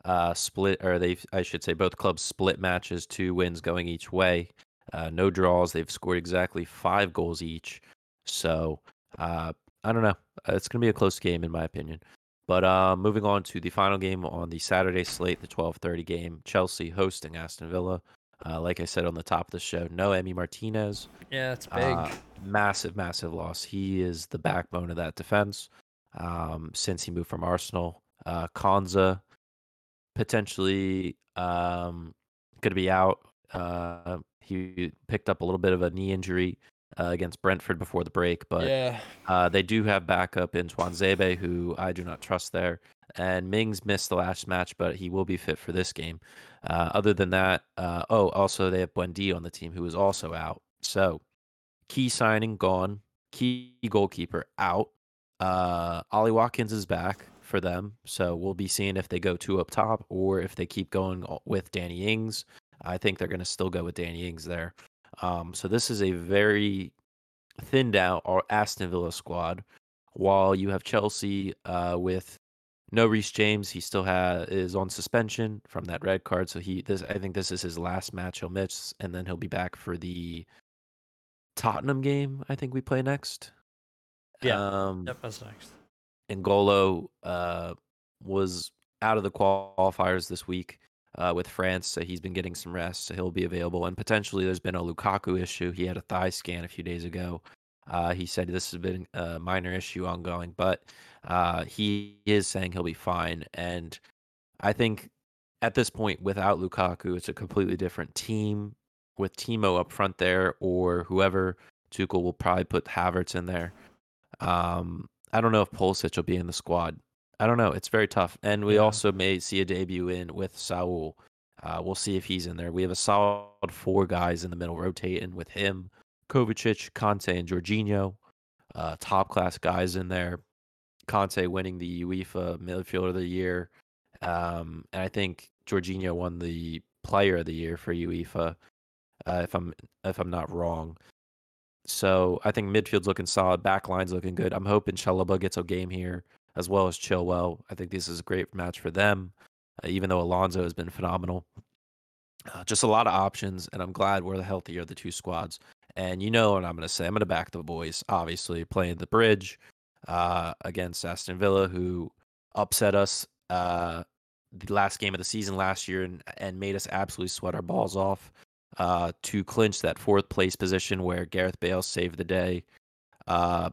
uh, split, or they, I should say, both clubs split matches, two wins going each way. Uh, no draws. They've scored exactly five goals each. So uh, I don't know. Uh, it's going to be a close game, in my opinion. But uh, moving on to the final game on the Saturday slate, the 12:30 game, Chelsea hosting Aston Villa. Uh, like I said on the top of the show, no Emi Martinez. Yeah, it's big. Uh, massive, massive loss. He is the backbone of that defense um, since he moved from Arsenal. Uh, Konsa potentially um, going to be out. Uh, he picked up a little bit of a knee injury uh, against Brentford before the break, but yeah. uh, they do have backup in Tuanzebe, who I do not trust there. And Mings missed the last match, but he will be fit for this game. Uh, other than that, uh, oh, also they have Buendia on the team, who is also out. So key signing gone, key goalkeeper out. Uh, Ollie Watkins is back for them, so we'll be seeing if they go two up top or if they keep going with Danny Ings. I think they're going to still go with Danny Ings there. Um, so this is a very thinned out or Aston Villa squad. While you have Chelsea uh, with no Reece James, he still has is on suspension from that red card. So he this I think this is his last match he'll miss, and then he'll be back for the Tottenham game. I think we play next. Yeah, um, yep, that's next. N'Golo uh, was out of the qualifiers this week uh, with France, so he's been getting some rest, so he'll be available. And potentially, there's been a Lukaku issue. He had a thigh scan a few days ago. Uh, he said this has been a minor issue ongoing, but uh, he is saying he'll be fine. And I think at this point, without Lukaku, it's a completely different team. With Timo up front there, or whoever, Tuchel will probably put Havertz in there. Um, I don't know if Pulisic will be in the squad. I don't know. It's very tough. And we yeah. also may see a debut in with Saul. Uh, we'll see if he's in there. We have a solid four guys in the middle rotating with him, Kovacic, Kanté, and Jorginho. Uh, top class guys in there. Kanté winning the UEFA Midfielder of the Year. Um, and I think Jorginho won the Player of the Year for UEFA, uh, if I'm if I'm not wrong. So I think midfield's looking solid, backline's looking good. I'm hoping Chalobah gets a game here as well as Chilwell. I think this is a great match for them, uh, even though Alonso has been phenomenal. Uh, just a lot of options, and I'm glad we're the healthier of the two squads. And you know what I'm going to say. I'm going to back the boys, obviously, playing the bridge uh, against Aston Villa, who upset us uh, the last game of the season last year and, and made us absolutely sweat our balls off uh, to clinch that fourth place position where Gareth Bale saved the day, uh,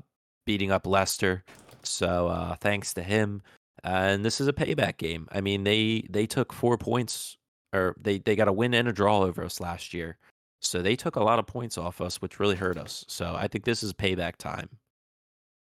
beating up Leicester. So uh, thanks to him. And this is a payback game. I mean, they they took four points, or they they got a win and a draw over us last year. So they took a lot of points off us, which really hurt us. So I think this is payback time.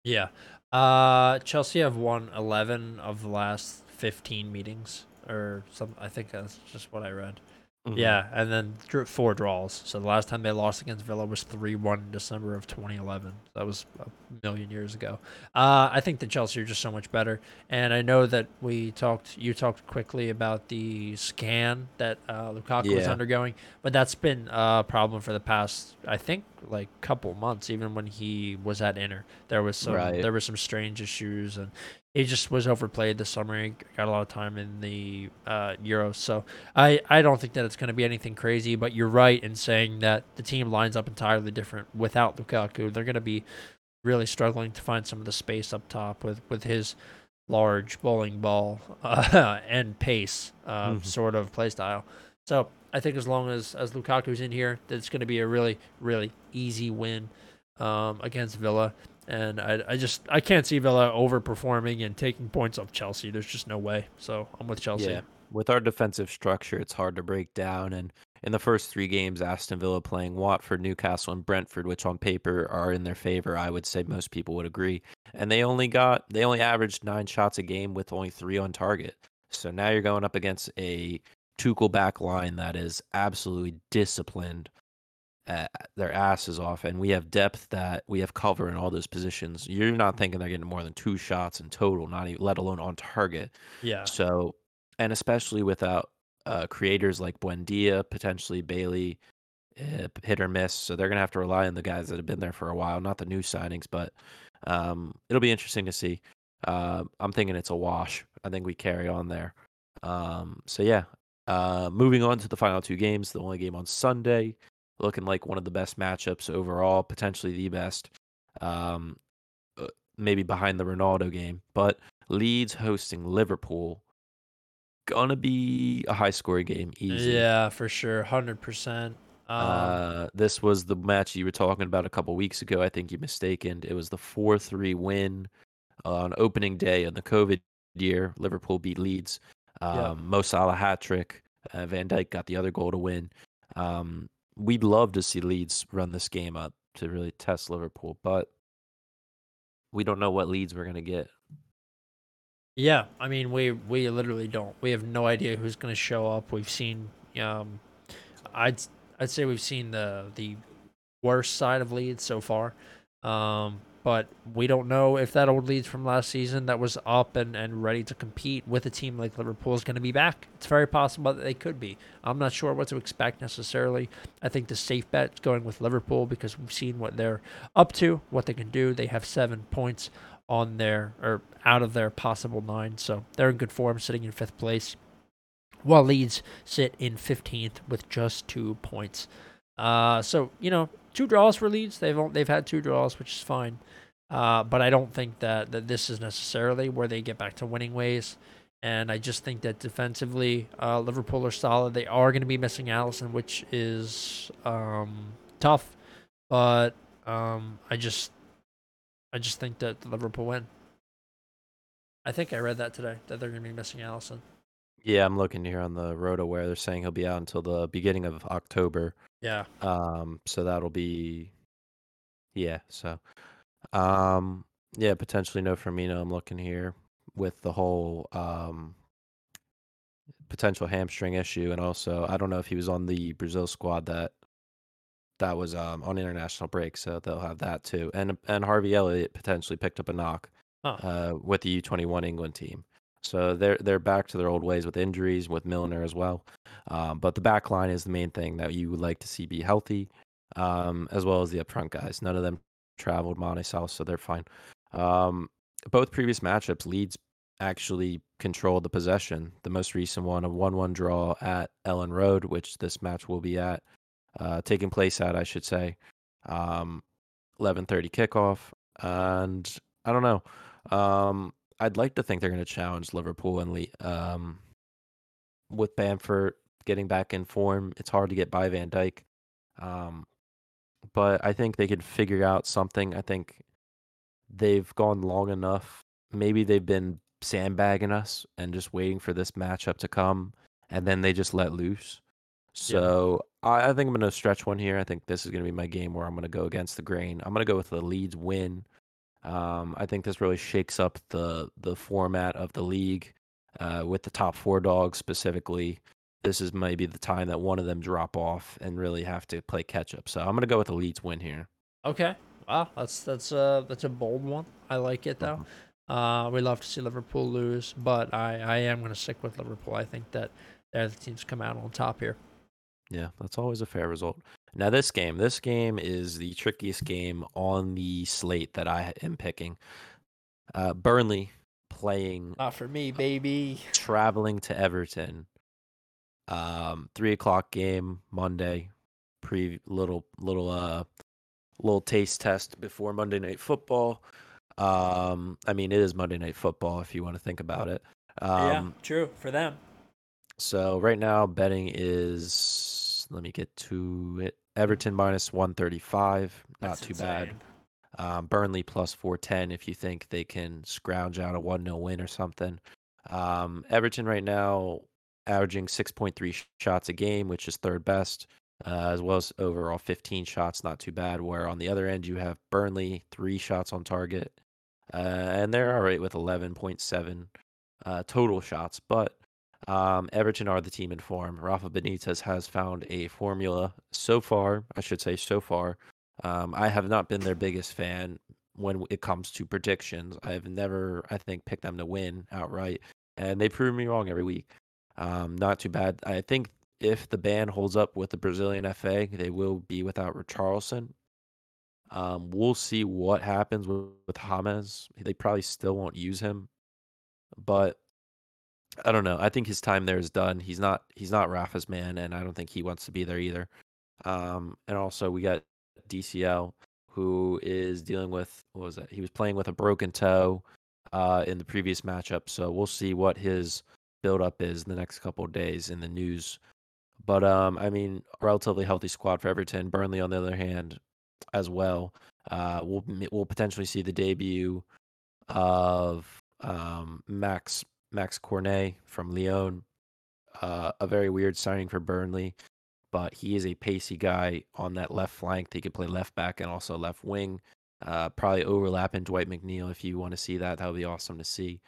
Yeah. Uh, Chelsea have won 11 of the last 15 meetings, or some. I think that's just what I read. Mm-hmm. Yeah, and then four draws. So the last time they lost against Villa was three one in December of 2011. That was a million years ago. Uh, I think the Chelsea are just so much better, and I know that we talked. You talked quickly about the scan that uh, Lukaku yeah. was undergoing, but that's been a problem for the past, I think, like couple months. Even when he was at Inter, there was some right. there were some strange issues, and he just was overplayed this summer. He got a lot of time in the uh, Euros, so I, I don't think that it's going to be anything crazy. But you're right in saying that the team lines up entirely different without Lukaku. They're going to be really struggling to find some of the space up top with with his large bowling ball uh, [LAUGHS] and pace uh, mm-hmm. sort of play style. So I think as long as as Lukaku's in here, it's going to be a really really easy win um, against Villa. And I, I just I can't see Villa overperforming and taking points off Chelsea. There's just no way. So I'm with Chelsea. Yeah, with our defensive structure, it's hard to break down. And in the first three games, Aston Villa playing Watford, Newcastle, and Brentford, which on paper are in their favor, I would say most people would agree. And they only got they only averaged nine shots a game with only three on target. So now you're going up against a Tuchel back line that is absolutely disciplined uh, their asses off, and we have depth that we have cover in all those positions. You're not thinking they're getting more than two shots in total, not even, let alone on target. Yeah. So, and especially without uh, creators like Buendia, potentially Bailey, uh, hit or miss. So they're gonna have to rely on the guys that have been there for a while, not the new signings. But um, it'll be interesting to see. Uh, I'm thinking it's a wash. I think we carry on there. Um, so yeah, uh, moving on to the final two games. The only game on Sunday looking like one of the best matchups overall, potentially the best. Um, uh, maybe behind the Ronaldo game, but Leeds hosting Liverpool gonna be a high scoring game, easy. Yeah, for sure, hundred percent. Um, uh, this was the match you were talking about a couple weeks ago. I think you mistaken. It was the four three win on opening day of the COVID year. Liverpool beat Leeds. Um, yeah. Mo Salah hat trick. Uh, Van Dijk got the other goal to win. Um, we'd love to see Leeds run this game up to really test Liverpool, but we don't know what Leeds we're gonna get. Yeah, I mean we we literally don't. We have no idea who's gonna show up. We've seen um I'd I'd say we've seen the the worst side of Leeds so far. Um but we don't know if that old Leeds from last season that was up and, and ready to compete with a team like Liverpool is going to be back. It's very possible that they could be. I'm not sure what to expect necessarily. I think the safe bet is going with Liverpool because we've seen what they're up to, what they can do. They have seven points on their or out of their possible nine, so they're in good form, sitting in fifth place. While Leeds sit in 15th with just two points. Uh, so you know, two draws for Leeds. They've they've had two draws, which is fine. Uh, but I don't think that, that this is necessarily where they get back to winning ways. And I just think that defensively, uh, Liverpool are solid. They are going to be missing Alisson, which is um, tough. But um, I just, I just think that Liverpool win. I think I read that today that they're going to be missing Alisson. Yeah, I'm looking here on the RotoWire. They're saying he'll be out until the beginning of October. Yeah. Um. So that'll be. Yeah. So um, yeah, potentially no Firmino. I'm looking here with the whole um, potential hamstring issue, and also I don't know if he was on the Brazil squad that that was um, on international break, so they'll have that too. And and Harvey Elliott potentially picked up a knock huh. uh, with the U21 England team. So they're they're back to their old ways with injuries with Milner as well. Um, but the back line is the main thing that you would like to see be healthy, um, as well as the upfront guys. None of them traveled Mane South, so they're fine. Um, both previous matchups, Leeds actually controlled the possession. The most recent one, a 1 1 draw at Elland Road, which this match will be at, uh, taking place at, I should say. Um, 11:30 kickoff, and I don't know. Um, I'd like to think they're going to challenge Liverpool and Lee. um, with Bamford getting back in form. It's hard to get by Van Dijk. Um, but I think they could figure out something. I think they've gone long enough. Maybe they've been sandbagging us and just waiting for this matchup to come, and then they just let loose. So yeah. I, I, think I'm going to stretch one here. I think this is going to be my game where I'm going to go against the grain. I'm going to go with the Leeds win. Um, I think this really shakes up the the format of the league uh, with the top four dogs specifically this is maybe the time that one of them drop off and really have to play catch up. So I'm gonna go with the Leeds win here. Okay. Wow, that's that's a that's a bold one. I like it though. Mm-hmm. Uh, we love to see Liverpool lose, but I I am gonna stick with Liverpool. I think that they're the teams come out on top here. Yeah, that's always a fair result. Now this game, this game is the trickiest game on the slate that I am picking. Uh, Burnley playing. Not for me, baby. Traveling to Everton um, three o'clock game Monday. Pre little little uh little taste test before Monday Night Football. Um, I mean, it is Monday Night Football if you want to think about it. Um, yeah, true for them. So right now, betting is let me get to it. Everton minus one thirty five, not That's too insane. bad. Um, Burnley plus four ten if you think they can scrounge out a one 0 win or something. Um, Everton right now averaging six point three shots a game, which is third best, uh, as well as overall fifteen shots, not too bad. Where on the other end you have Burnley three shots on target, uh, and they're all right with eleven point seven uh, total shots, but um, Everton are the team in form. Rafa Benitez has found a formula so far, I should say, so far. Um, I have not been their biggest fan when it comes to predictions. I have never, I think, picked them to win outright, and they prove me wrong every week. Um, not too bad. I think if the ban holds up with the Brazilian FA, they will be without Richarlison. Um, we'll see what happens with, with James. They probably still won't use him, but I don't know. I think his time there is done. He's not he's not Rafa's man, and I don't think he wants to be there either. Um, and also we got DCL who is dealing with what was that? He was playing with a broken toe uh, in the previous matchup, so we'll see what his build-up is in the next couple days in the news. But um, I mean, relatively healthy squad for Everton. Burnley, on the other hand, as well. Uh, we'll we'll potentially see the debut of um, Max Max Cornet from Lyon. Uh, a very weird signing for Burnley, but he is a pacey guy on that left flank. He could play left back and also left wing. Uh, probably overlapping Dwight McNeil if you want to see that. That would be awesome to see.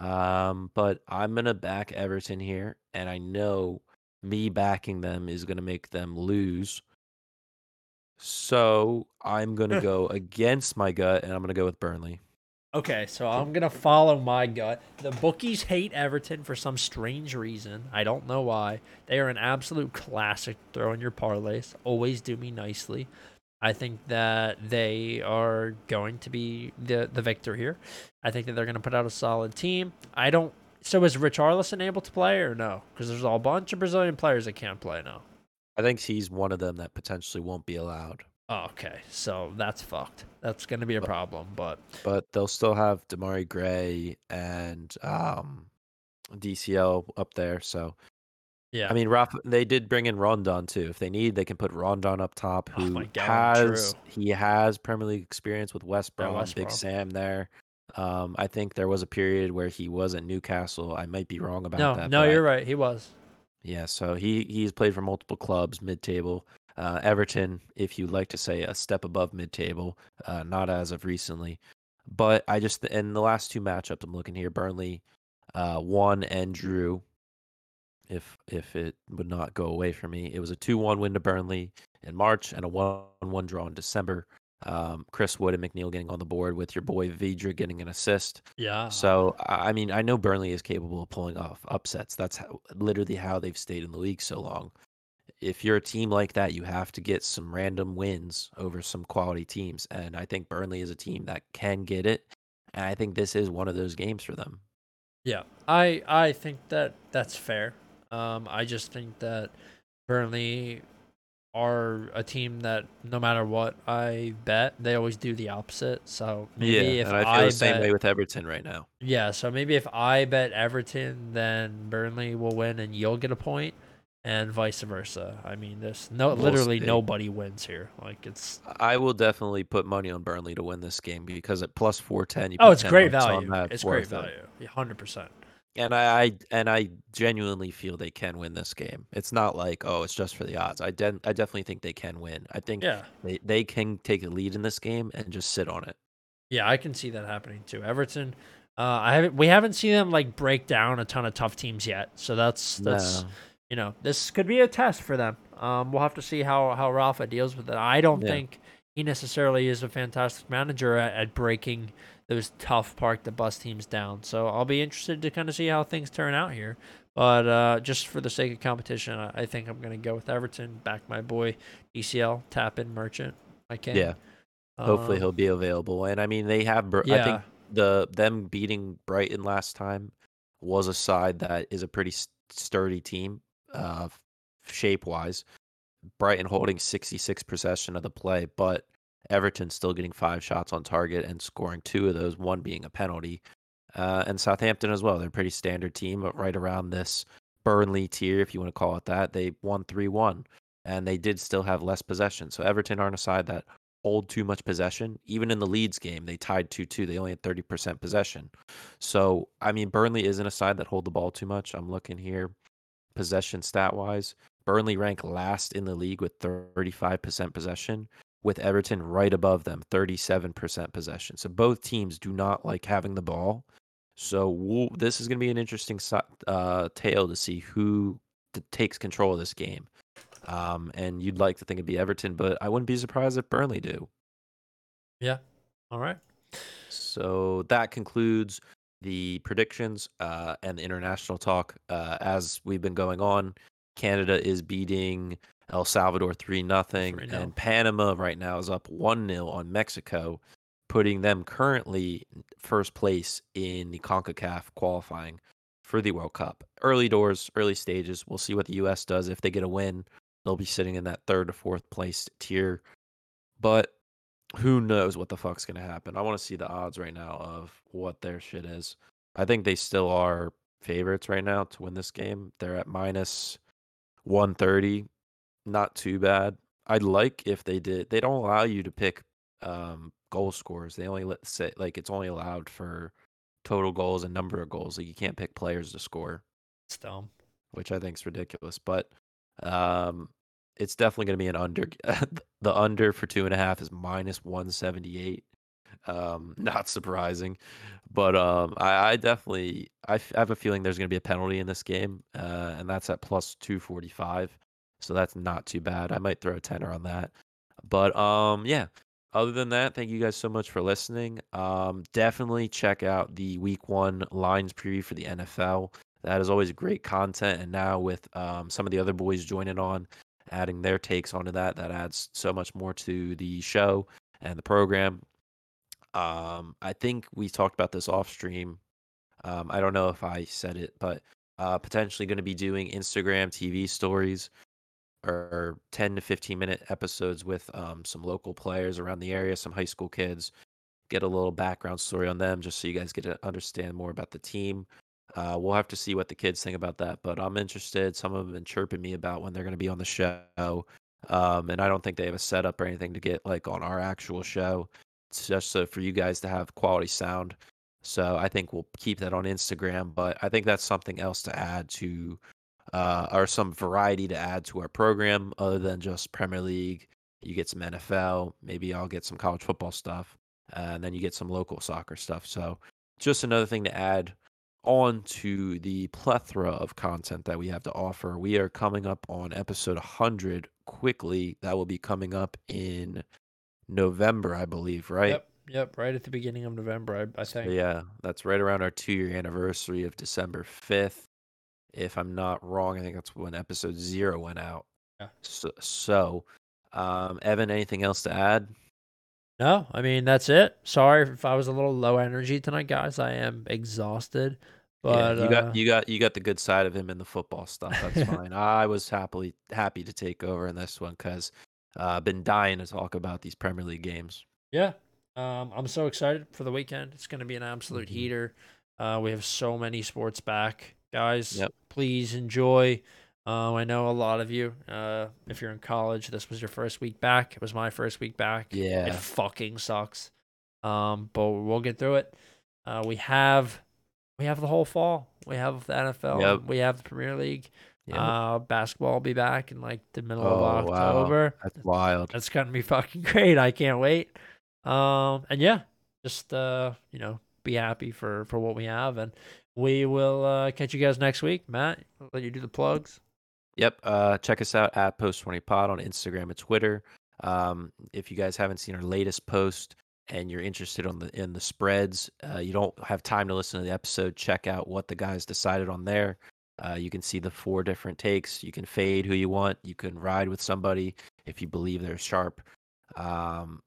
Um, but I'm gonna back Everton here, and I know me backing them is gonna make them lose. So I'm gonna [LAUGHS] go against my gut, and I'm gonna go with Burnley. Okay, so I'm gonna follow my gut. The bookies hate Everton for some strange reason. I don't know why. They are an absolute classic throwing your parlays. Always do me nicely. I think that they are going to be the the victor here. I think that they're to put out a solid team. I don't. So is Richarlison able to play or no? Because there's a whole bunch of Brazilian players that can't play now. I think he's one of them that potentially won't be allowed. Oh, okay, so that's fucked. That's going to be a But- problem. But but they'll still have Demarai Gray and um, DCL up there. So yeah, I mean, Rafa, they did bring in Rondon too. If they need, they can put Rondon up top, Oh who my God, has true. he has Premier League experience with West Yeah, Brom, West Big Brom. Sam there. Um, I think there was a period where he was at Newcastle. I might be wrong about no, that. no, but I- you're right. He was. yeah, so he he's played for multiple clubs, mid-table. Uh, Everton, if you'd like to say a step above mid-table, uh, not as of recently. But I just in the last two matchups, I'm looking here. Burnley uh, won and drew. If if it would not go away from me, it was a two-one win to Burnley in March and a one-one draw in December. Um, Chris Wood and McNeil getting on the board with your boy Vydra getting an assist. Yeah. So I I mean, I know Burnley is capable of pulling off upsets. That's how, literally how they've stayed in the league so long. If you're a team like that, you have to get some random wins over some quality teams, and I think Burnley is a team that can get it. And I think this is one of those games for them. Yeah, I I think that that's fair. Um, I just think that Burnley are a team that no matter what I bet, they always do the opposite. So maybe if and I feel I the same way with Everton right now. yeah, so maybe if I bet Everton, then Burnley will win and you'll get a point, and vice versa. I mean, this no We'll literally see. nobody wins here. Like it's I will definitely put money on Burnley to win this game because at plus four ten, you oh, it's 10 great value. It's great value. Hundred percent. And I, I and I genuinely feel they can win this game. It's not like oh, it's just for the odds. I den- I definitely think they can win. I think Yeah. they, they can take a lead in this game and just sit on it. Yeah, I can see that happening too. Everton, uh, I haven't we haven't seen them like break down a ton of tough teams yet. So that's that's No. You know this could be a test for them. Um, we'll have to see how how Rafa deals with it. I don't Yeah. think he necessarily is a fantastic manager at, at breaking those tough park the bus teams down. So I'll be interested to kind of see how things turn out here. But uh, just for the sake of competition, I, I think I'm going to go with Everton. Back my boy DCL, tap in Merchant. I can. Yeah. Hopefully Um, he'll be available. And I mean they have I Yeah. think the them beating Brighton last time was a side that is a pretty sturdy team uh shape wise. Brighton holding 66 possession of the play, but Everton still getting five shots on target and scoring two of those, one being a penalty. Uh, and Southampton as well. They're a pretty standard team, but right around this Burnley tier, if you want to call it that. They won 3 1, and they did still have less possession. So Everton aren't a side that hold too much possession. Even in the Leeds game, they tied 2 2. They only had 30% possession. So, I mean, Burnley isn't a side that hold the ball too much. I'm looking here, possession stat wise. Burnley rank last in the league with 35% possession, with Everton right above them, 37% possession. So both teams do not like having the ball. So we'll, this is going to be an interesting uh, tale to see who t- takes control of this game. Um, and you'd like to think it'd be Everton, but I wouldn't be surprised if Burnley do. Yeah. All right. So that concludes the predictions uh, and the international talk. Uh, as we've been going on, Canada is beating El Salvador 3 nothing, and Panama right now is up 1 0 on Mexico, putting them currently first place in the CONCACAF qualifying for the World Cup. Early doors, early stages. We'll see what the U.S. does. If they get a win, they'll be sitting in that third or fourth place tier. But who knows what the fuck's going to happen? I want to see the odds right now of what their shit is. I think they still are favorites right now to win this game. They're at minus 130. Not too bad. I'd like if they did. They don't allow you to pick um, goal scores. They only let say like it's only allowed for total goals and number of goals. Like you can't pick players to score. It's dumb. Which I think is ridiculous. But um, it's definitely going to be an under. [LAUGHS] the under for two and a half is minus one seventy eight. Um, [LAUGHS] not surprising, but um, I, I definitely I, f- I have a feeling there's going to be a penalty in this game, uh, and that's at plus two forty five. So that's not too bad. I might throw a tenner on that. But um, yeah. Other than that, thank you guys so much for listening. Um, definitely check out the Week One lines preview for the NFL. That is always great content. And now with um, some of the other boys joining on, adding their takes onto that, that adds so much more to the show and the program. Um, I think we talked about this off stream. Um, I don't know if I said it, but uh, potentially going to be doing Instagram TV stories or 10 to 15 minute episodes with um, some local players around the area, some high school kids, get a little background story on them just so you guys get to understand more about the team. Uh, we'll have to see what the kids think about that, but I'm interested. Some of them have been chirping me about when they're going to be on the show. Um, and I don't think they have a setup or anything to get like on our actual show. It's just so for you guys to have quality sound. So I think we'll keep that on Instagram, but I think that's something else to add to uh, or some variety to add to our program other than just Premier League. You get some NFL, maybe I'll get some college football stuff, uh, and then you get some local soccer stuff. So just another thing to add on to the plethora of content that we have to offer. We are coming up on episode 100 quickly. That will be coming up in November, I believe, right? Yep. Yep, right at the beginning of November, I, I think. So yeah, that's right around our two year anniversary of December 5th if I'm not wrong. I think that's when episode zero went out. Yeah. So, so um, Evan, anything else to add? No, I mean that's it. Sorry if I was a little low energy tonight, guys. I am exhausted. But yeah, you got uh, you got you got the good side of him in the football stuff. That's fine. I was happily happy to take over in this one because uh, I've been dying to talk about these Premier League games. Yeah, um, I'm so excited for the weekend. It's going to be an absolute mm-hmm. heater. Uh, we have so many sports back guys. Yep. Please enjoy. Um, I know a lot of you. Uh, if you're in college, this was your first week back. It was my first week back. Yeah, it fucking sucks. Um, but we'll get through it. Uh, we have, we have the whole fall. We have the NFL. Yep. We have the Premier League. Yep. Uh, basketball will be back in like the middle oh, of October. Wow. That's wild. That's gonna be [LAUGHS] fucking great. I can't wait. Um, and yeah, just uh, you know, be happy for for what we have and we will uh, catch you guys next week. Matt, I'll let you do the plugs. Yep. Uh, check us out at Post20Pod on Instagram and Twitter. Um, if you guys haven't seen our latest post and you're interested on the in the spreads, uh, you don't have time to listen to the episode. Check out what the guys decided on there. Uh, you can see the four different takes. You can fade who you want. You can ride with somebody if you believe they're sharp. Um,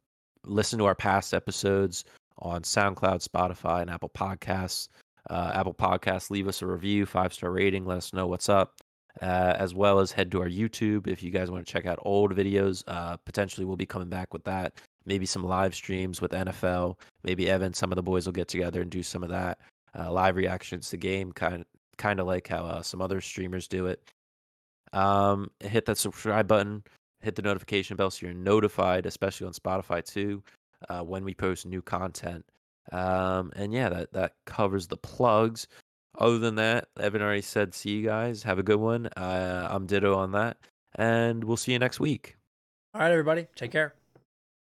listen to our past episodes on SoundCloud, Spotify, and Apple Podcasts uh, Apple Podcasts, leave us a review, five star rating, let us know what's up. Uh, as well as head to our YouTube if you guys want to check out old videos. Uh, potentially, we'll be coming back with that. Maybe some live streams with NFL. Maybe Evan, some of the boys will get together and do some of that. Uh, live reactions to game, kind kind of like how uh, some other streamers do it. Um, hit that subscribe button, hit the notification bell so you're notified, especially on Spotify too, uh, when we post new content. Um, and yeah, that that covers the plugs. Other than that, Evan already said, "See you guys. Have a good one." Uh, I'm ditto on that, and we'll see you next week. All right, everybody. Take care.